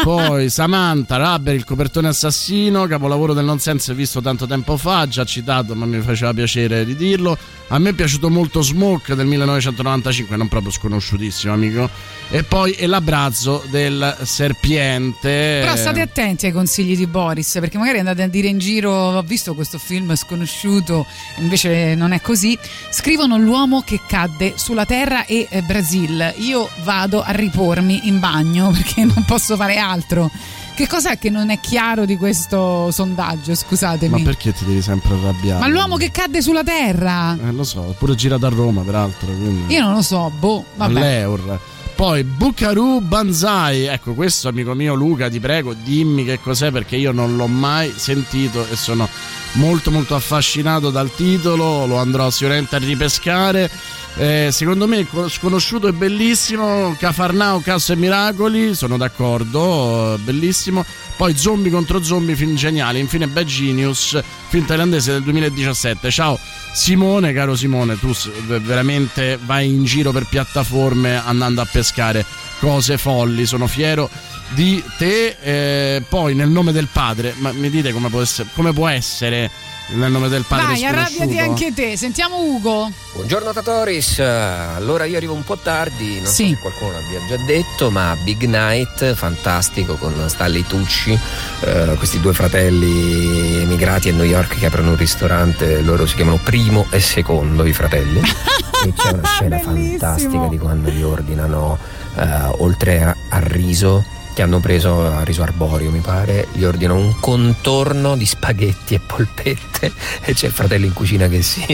Poi Samantha, Rubber, il copertone assassino, capolavoro del nonsense visto tanto tempo fa, già citato ma mi faceva piacere di dirlo. A me è piaciuto molto Smoke del 1995, non proprio sconosciutissimo amico. E poi E l'abbrazzo del serpiente. Però state attenti ai consigli di Boris, perché magari andate a dire in giro: ho visto questo film sconosciuto, invece non è così. Scrivono l'uomo che cadde sulla terra e eh, Brasil. Io vado a ripormi in bagno perché non posso fare altro. Che cos'è che non è chiaro di questo sondaggio? Scusatemi. Ma perché ti devi sempre arrabbiare? Ma l'uomo che cadde sulla terra? Eh, lo so, pure girato a Roma, peraltro. Quindi... Io non lo so, boh, vabbè. All'Eur. Poi Buckaroo Banzai, ecco questo amico mio Luca, ti prego, dimmi che cos'è perché io non l'ho mai sentito e sono molto molto affascinato dal titolo, lo andrò sicuramente a ripescare. Eh, secondo me co- sconosciuto e bellissimo, Cafarnao, Caos e Miracoli, sono d'accordo, bellissimo. Poi Zombie contro Zombie, film geniale. Infine Bad Genius, film thailandese del 2017. Ciao Simone, caro Simone, tu veramente vai in giro per piattaforme andando a pescare cose folli. Sono fiero di te. Eh, poi nel nome del padre, ma mi dite come può essere, come può essere nel nome del padre Vai, arrabbiati anche te. Sentiamo Ugo. Buongiorno Tatoris, allora io arrivo un po' tardi, non Sì. so se qualcuno l'abbia già detto, ma Big Night, fantastico con Stanley Tucci, eh, questi due fratelli emigrati a New York che aprono un ristorante, loro si chiamano Primo e Secondo i fratelli, e c'è una scena fantastica di quando gli ordinano, eh, oltre a- al riso, che hanno preso a riso arborio mi pare, gli ordinano un contorno di spaghetti e polpette e c'è il fratello in cucina che, si,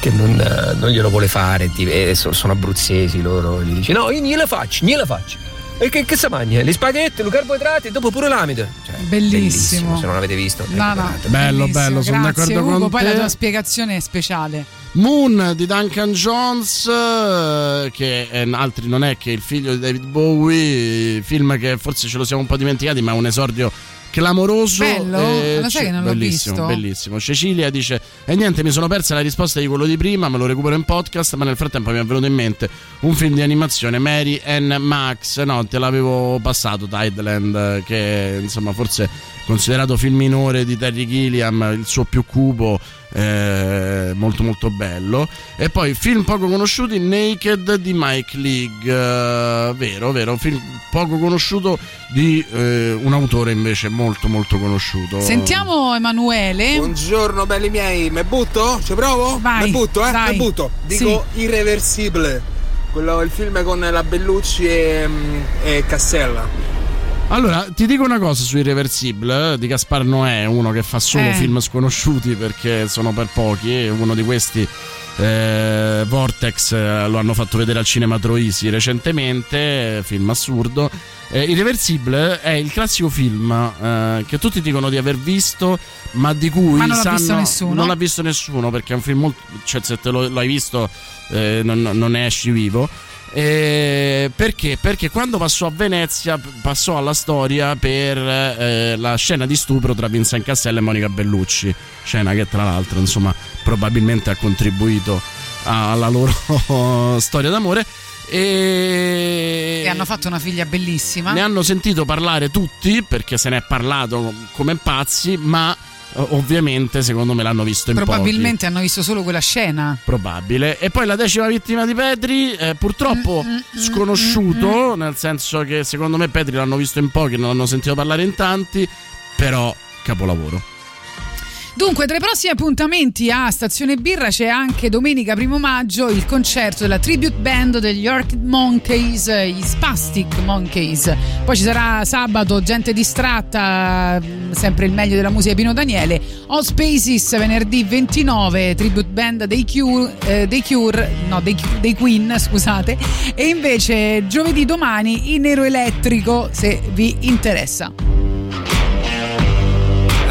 che non, non glielo vuole fare sono abruzzesi loro, gli dice no io gliela faccio, gliela faccio. E che, che si mangia? Gli spaghetti, i carboidrati e dopo pure l'amido. Cioè, Bellissimo. Se non l'avete visto. No, no. Bello, bellissimo. bello, sono Grazie, d'accordo Ugo, con poi te. la tua spiegazione è speciale. Moon di Duncan Jones, eh, che è, altri non è che il figlio di David Bowie, film che forse ce lo siamo un po' dimenticati, ma è un esordio clamoroso. Bello? e Lo sai che non l'ho bellissimo, visto? Bellissimo. Cecilia dice: E niente, mi sono persa la risposta di quello di prima, me lo recupero in podcast. Ma nel frattempo mi è venuto in mente un film di animazione, Mary and Max. No, te l'avevo passato, Tideland, che insomma forse considerato film minore di Terry Gilliam, il suo più cubo. eh, molto molto bello e poi film poco conosciuti Naked di Mike League eh, vero vero film poco conosciuto di eh, un autore invece molto molto conosciuto Sentiamo Emanuele. Buongiorno belli miei, me butto? Ci provo? Vai, me butto, eh? vai. Me butto. Dico Irreversibile. Quello, il film con la Bellucci e, e Cassella. Allora, ti dico una cosa su Irreversible eh, di Gaspar Noè, uno che fa solo Eh. film sconosciuti perché sono per pochi, uno di questi eh, Vortex eh, lo hanno fatto vedere al cinema Troisi recentemente, film assurdo. Eh, Irreversible è il classico film eh, che tutti dicono di aver visto, ma di cui Ma non l'ha sanno visto nessuno. non l'ha visto nessuno perché è un film molto cioè se te lo, lo hai visto non, non ne esci vivo. Eh, perché? Perché quando passò a Venezia passò alla storia per eh, la scena di stupro tra Vincent Cassella e Monica Bellucci, scena che tra l'altro insomma probabilmente ha contribuito alla loro storia d'amore e Che hanno fatto una figlia bellissima. ne hanno sentito parlare tutti perché se ne è parlato come pazzi, ma ovviamente secondo me l'hanno visto in pochi. Probabilmente hanno visto solo quella scena. Probabile. E poi la decima vittima di Petri, eh, purtroppo Mm, sconosciuto, nel senso che secondo me Petri l'hanno visto in pochi, non l'hanno sentito parlare in tanti, però capolavoro. Dunque, tra i prossimi appuntamenti a Stazione Birra c'è anche domenica 1 maggio il concerto della tribute band degli Orchid Monkeys, gli Spastic Monkeys. Poi ci sarà sabato Gente distratta, mh, sempre il meglio della musica di Pino Daniele. All Spaces venerdì 29, tribute band dei Cure, eh, dei Cure no, dei, dei Queen, scusate. E invece giovedì domani in nero elettrico, se vi interessa.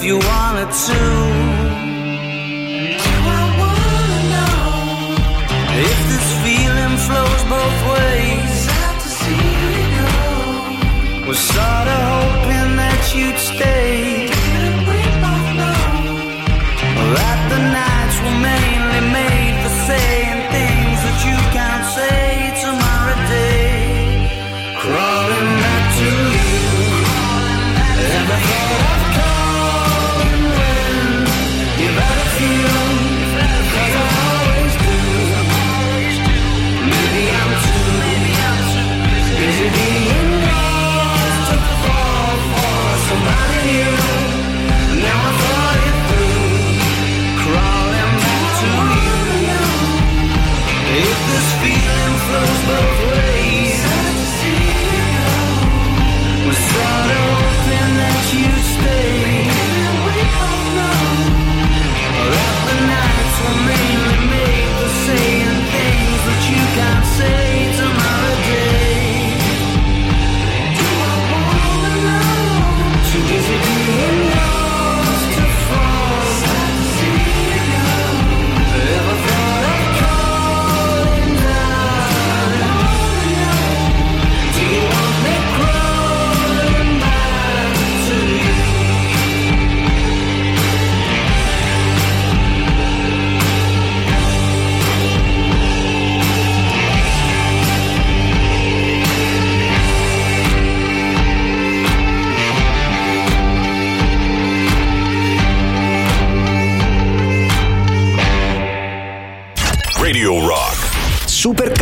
If you wanted to.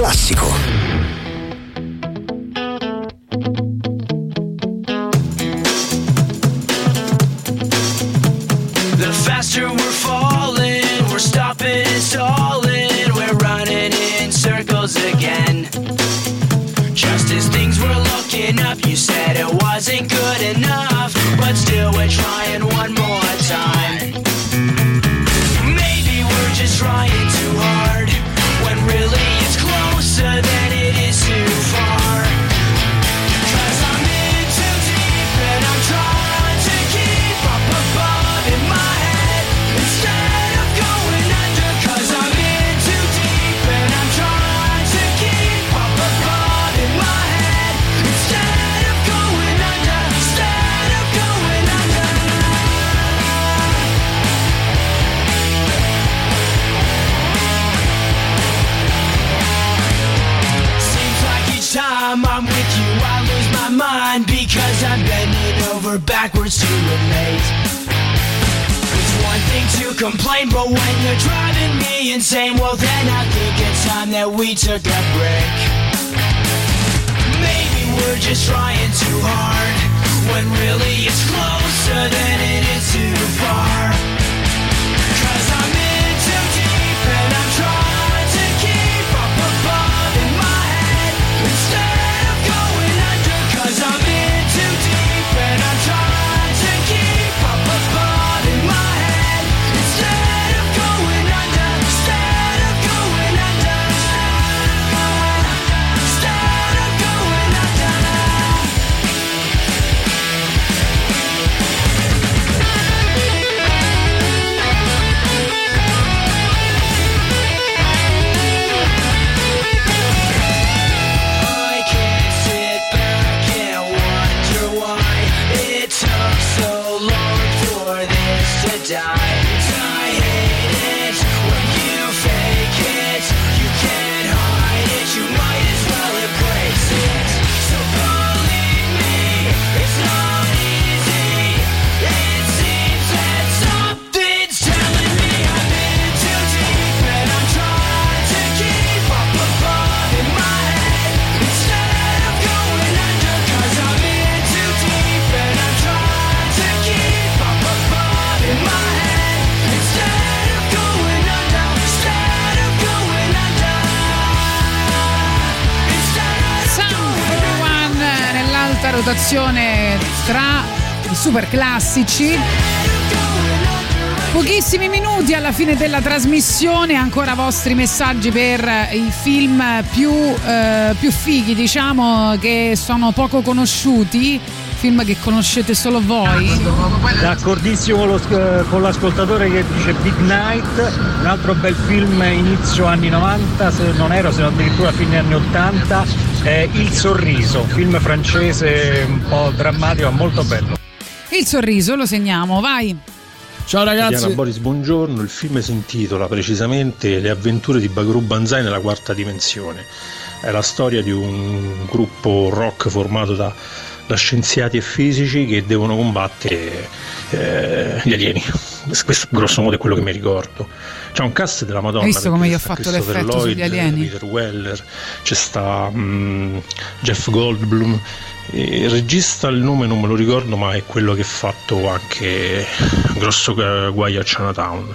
Classico. Time I'm with you, I lose my mind because I'm bending over backwards to relate. It's one thing to complain, but when you're driving me insane, well then I think it's time that we took a break. Maybe we're just trying too hard when really it's closer than it is too far. Rotazione tra i super classici. Pochissimi minuti alla fine della trasmissione, ancora vostri messaggi per i film più, eh, più fighi, diciamo, che sono poco conosciuti, film che conoscete solo voi. D'accordissimo lo sc- con l'ascoltatore che dice Big Night, un altro bel film inizio anni 90, se non ero, se non addirittura fine anni 80, è Il Sorriso, film francese un po' drammatico, molto bello. Il sorriso, lo segniamo, vai. Ciao Diana Boris, buongiorno. Il film si intitola precisamente Le avventure di Bagru Banzai nella quarta dimensione. È la storia di un gruppo rock formato da, da scienziati e fisici che devono combattere eh, gli alieni. Questo grosso modo è quello che mi ricordo. C'è un cast della Madonna. Hai visto come gli ho fatto l'effetto sugli Lloyd, alieni? Peter Weller, c'è sta mm, Jeff Goldblum. Il regista il nome non me lo ricordo, ma è quello che ha fatto anche Grosso Guaio a Chinatown.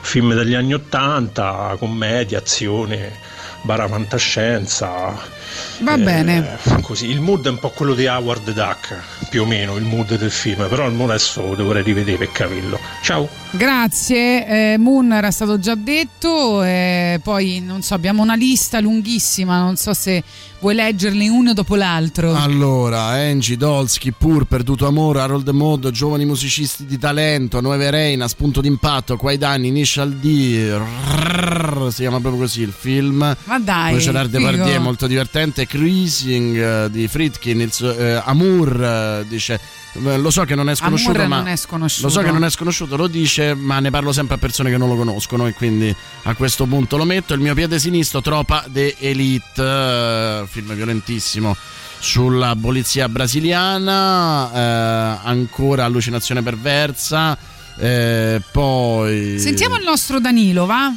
Film degli anni Ottanta, commedia, azione, bara fantascienza. Va Eh, bene. Così, il mood è un po' quello di Howard Duck, più o meno, il mood del film, però adesso dovrei rivedere per capirlo. Ciao! Grazie, eh, Moon era stato già detto, eh, poi non so, abbiamo una lista lunghissima, non so se vuoi leggerli uno dopo l'altro. Allora, Angie, Dolsky, Pur, Perduto Amore, Harold Mod, Giovani musicisti di talento, Nuove Reina, Spunto d'impatto, Quai Danni, Initial D, rrrr, si chiama proprio così il film. Ma dai, Poi c'è l'Art. Depardieu, molto divertente, Cruising eh, di Fritkin, il eh, Amour eh, dice... eh, Lo so che non è sconosciuto, Amour ma non è sconosciuto. lo so che non è sconosciuto, lo dice, ma ne parlo sempre a persone che non lo conoscono e quindi a questo punto lo metto. Il mio piede sinistro, Tropa de Elite, eh, film violentissimo sulla polizia brasiliana, eh, ancora allucinazione perversa, eh, poi... Sentiamo il nostro Danilo, va?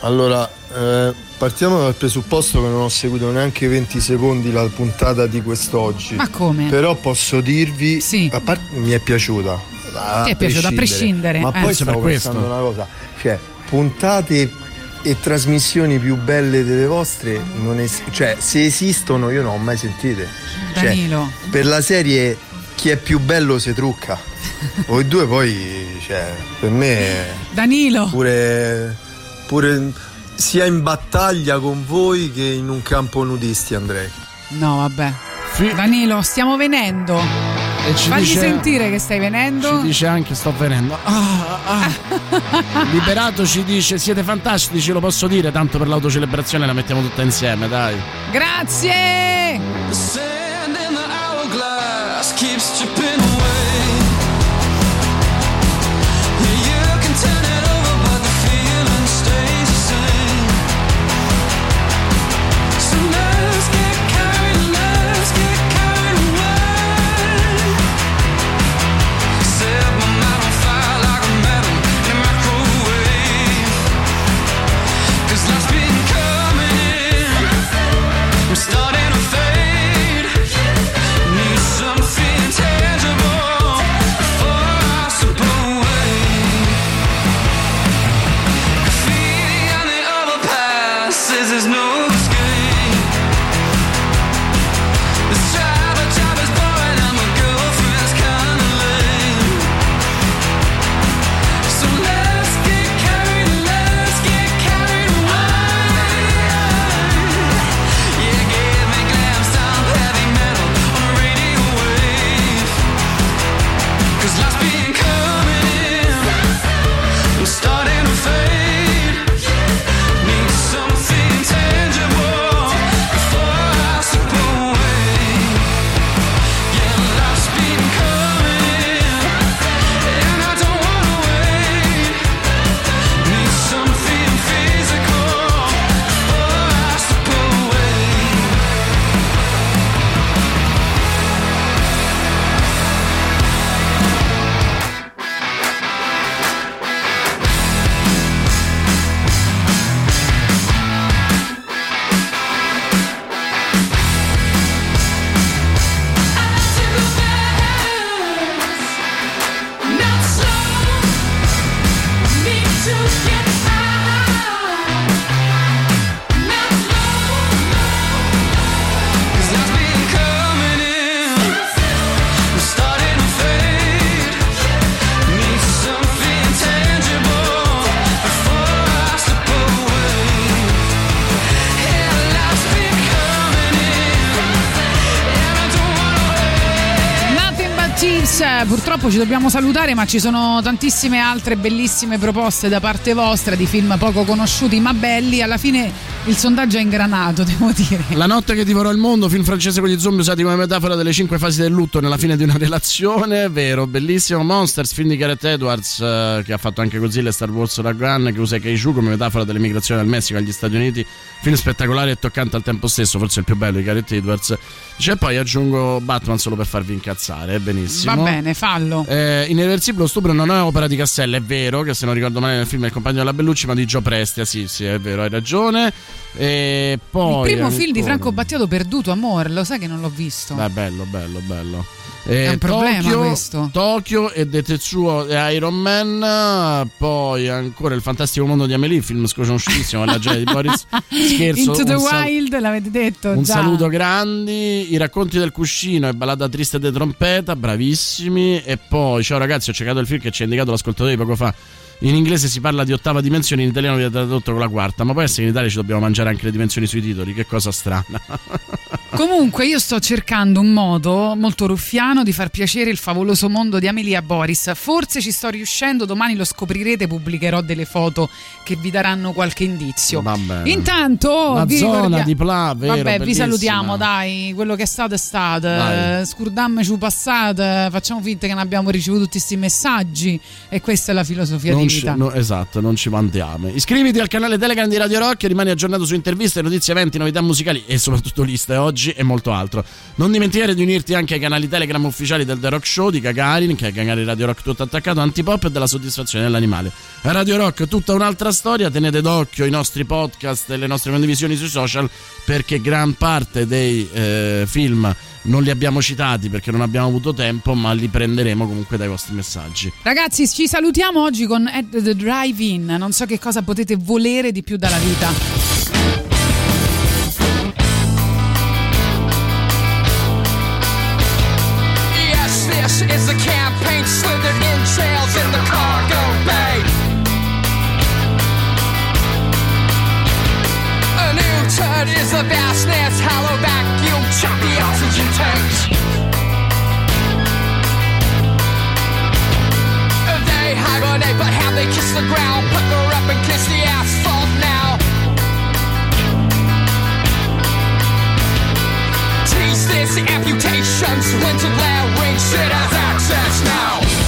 Allora, eh, partiamo dal presupposto che non ho seguito neanche 20 secondi la puntata di quest'oggi. Ma come? Però posso dirvi, a parte mi è piaciuta. a Ti è piaciuta, a prescindere, Ma eh. poi stavo pensando questo. una cosa, cioè puntate e trasmissioni più belle delle vostre, non es- cioè se esistono io non ho mai sentite. Cioè, Danilo. per la serie chi è più bello si trucca. Voi due poi, cioè, per me Danilo. pure, pure sia in battaglia con voi che in un campo nudisti andrei. No, vabbè. Danilo, stiamo venendo. ci Fagli dice- sentire che stai venendo. Ci dice anche sto venendo. Ah, ah. Liberato ci dice siete fantastici, lo posso dire, tanto per l'autocelebrazione la mettiamo tutta insieme, dai. Grazie! The sand in the hourglass keeps Purtroppo ci dobbiamo salutare, ma ci sono tantissime altre bellissime proposte da parte vostra di film poco conosciuti ma belli. Alla fine il sondaggio è ingranato, devo dire. La notte che divorò il mondo, film francese con gli zombie usati come metafora delle cinque fasi del lutto nella fine di una relazione, vero, bellissimo. Monsters, film di Gareth Edwards, eh, che ha fatto anche Godzilla e Star Wars Gun, che usa Kaiju come metafora dell'emigrazione dal Messico agli Stati Uniti. Film spettacolare e toccante al tempo stesso, forse il più bello di Gareth Edwards. E poi aggiungo Batman solo per farvi incazzare, benissimo. Va bene, fallo. Eh, Irreversibile lo stupro non è opera di Cassella, è vero, che se non ricordo male nel film è il compagno della Bellucci, ma di Gio Prestia, sì, sì, è vero, hai ragione. E poi Il primo film di ancora- Franco Battiato, Perduto Amore, lo sai che non l'ho visto. Beh, bello, bello, bello. Eh, È un problema Tokyo, questo. Tokyo e De Tetsuo e Iron Man. Poi ancora Il fantastico mondo di Amelie, film sconosciutissimo, la gente di Boris. Scherzo. Into the sal- Wild, l'avete detto un già. saluto grandi, i racconti del cuscino e ballata triste de trompeta, bravissimi. E poi, ciao ragazzi, ho cercato il film che ci ha indicato l'ascoltatore di poco fa. In inglese si parla di ottava dimensione, in italiano viene tradotto con la quarta. Ma poi essere in Italia ci dobbiamo mangiare anche le dimensioni sui titoli, che cosa strana. Comunque io sto cercando un modo molto ruffiano di far piacere il favoloso mondo di Amelia Boris. Forse ci sto riuscendo, domani lo scoprirete, pubblicherò delle foto che vi daranno qualche indizio. Va bene. Intanto La vi zona ricordia- di Pla, vero, Vabbè, vi bellissima. salutiamo, dai, quello che è stato è stato. Dai. Eh, Scurdammoci passate, facciamo finta che non abbiamo ricevuto tutti questi messaggi e questa è la filosofia Non di ci- vita. no, esatto, non ci vantiamo. Iscriviti al canale Telegram di Radio Rock e rimani aggiornato su interviste, notizie, eventi, novità musicali e soprattutto liste oggi e molto altro. Non dimenticare di unirti anche ai canali Telegram ufficiali del The Rock Show di Gagarin, che è Gagarin Radio Rock tutto attaccato, Antipop e della soddisfazione dell'animale. A Radio Rock tutta un'altra storia, tenete d'occhio i nostri podcast e le nostre condivisioni sui social perché gran parte dei eh, film non li abbiamo citati perché non abbiamo avuto tempo, ma li prenderemo comunque dai vostri messaggi. Ragazzi, ci salutiamo oggi con At the Drive-In. Non so che cosa potete volere di più dalla vita. Yes, this is the campaign slithered entrails in the cargo bay. A new turd is the vastness, hollow vacuum, chop the tanks. They hibernate, but how they kiss the ground, pucker up and kiss the asphalt now. Tease this amputations, winter glare ring shit has access now.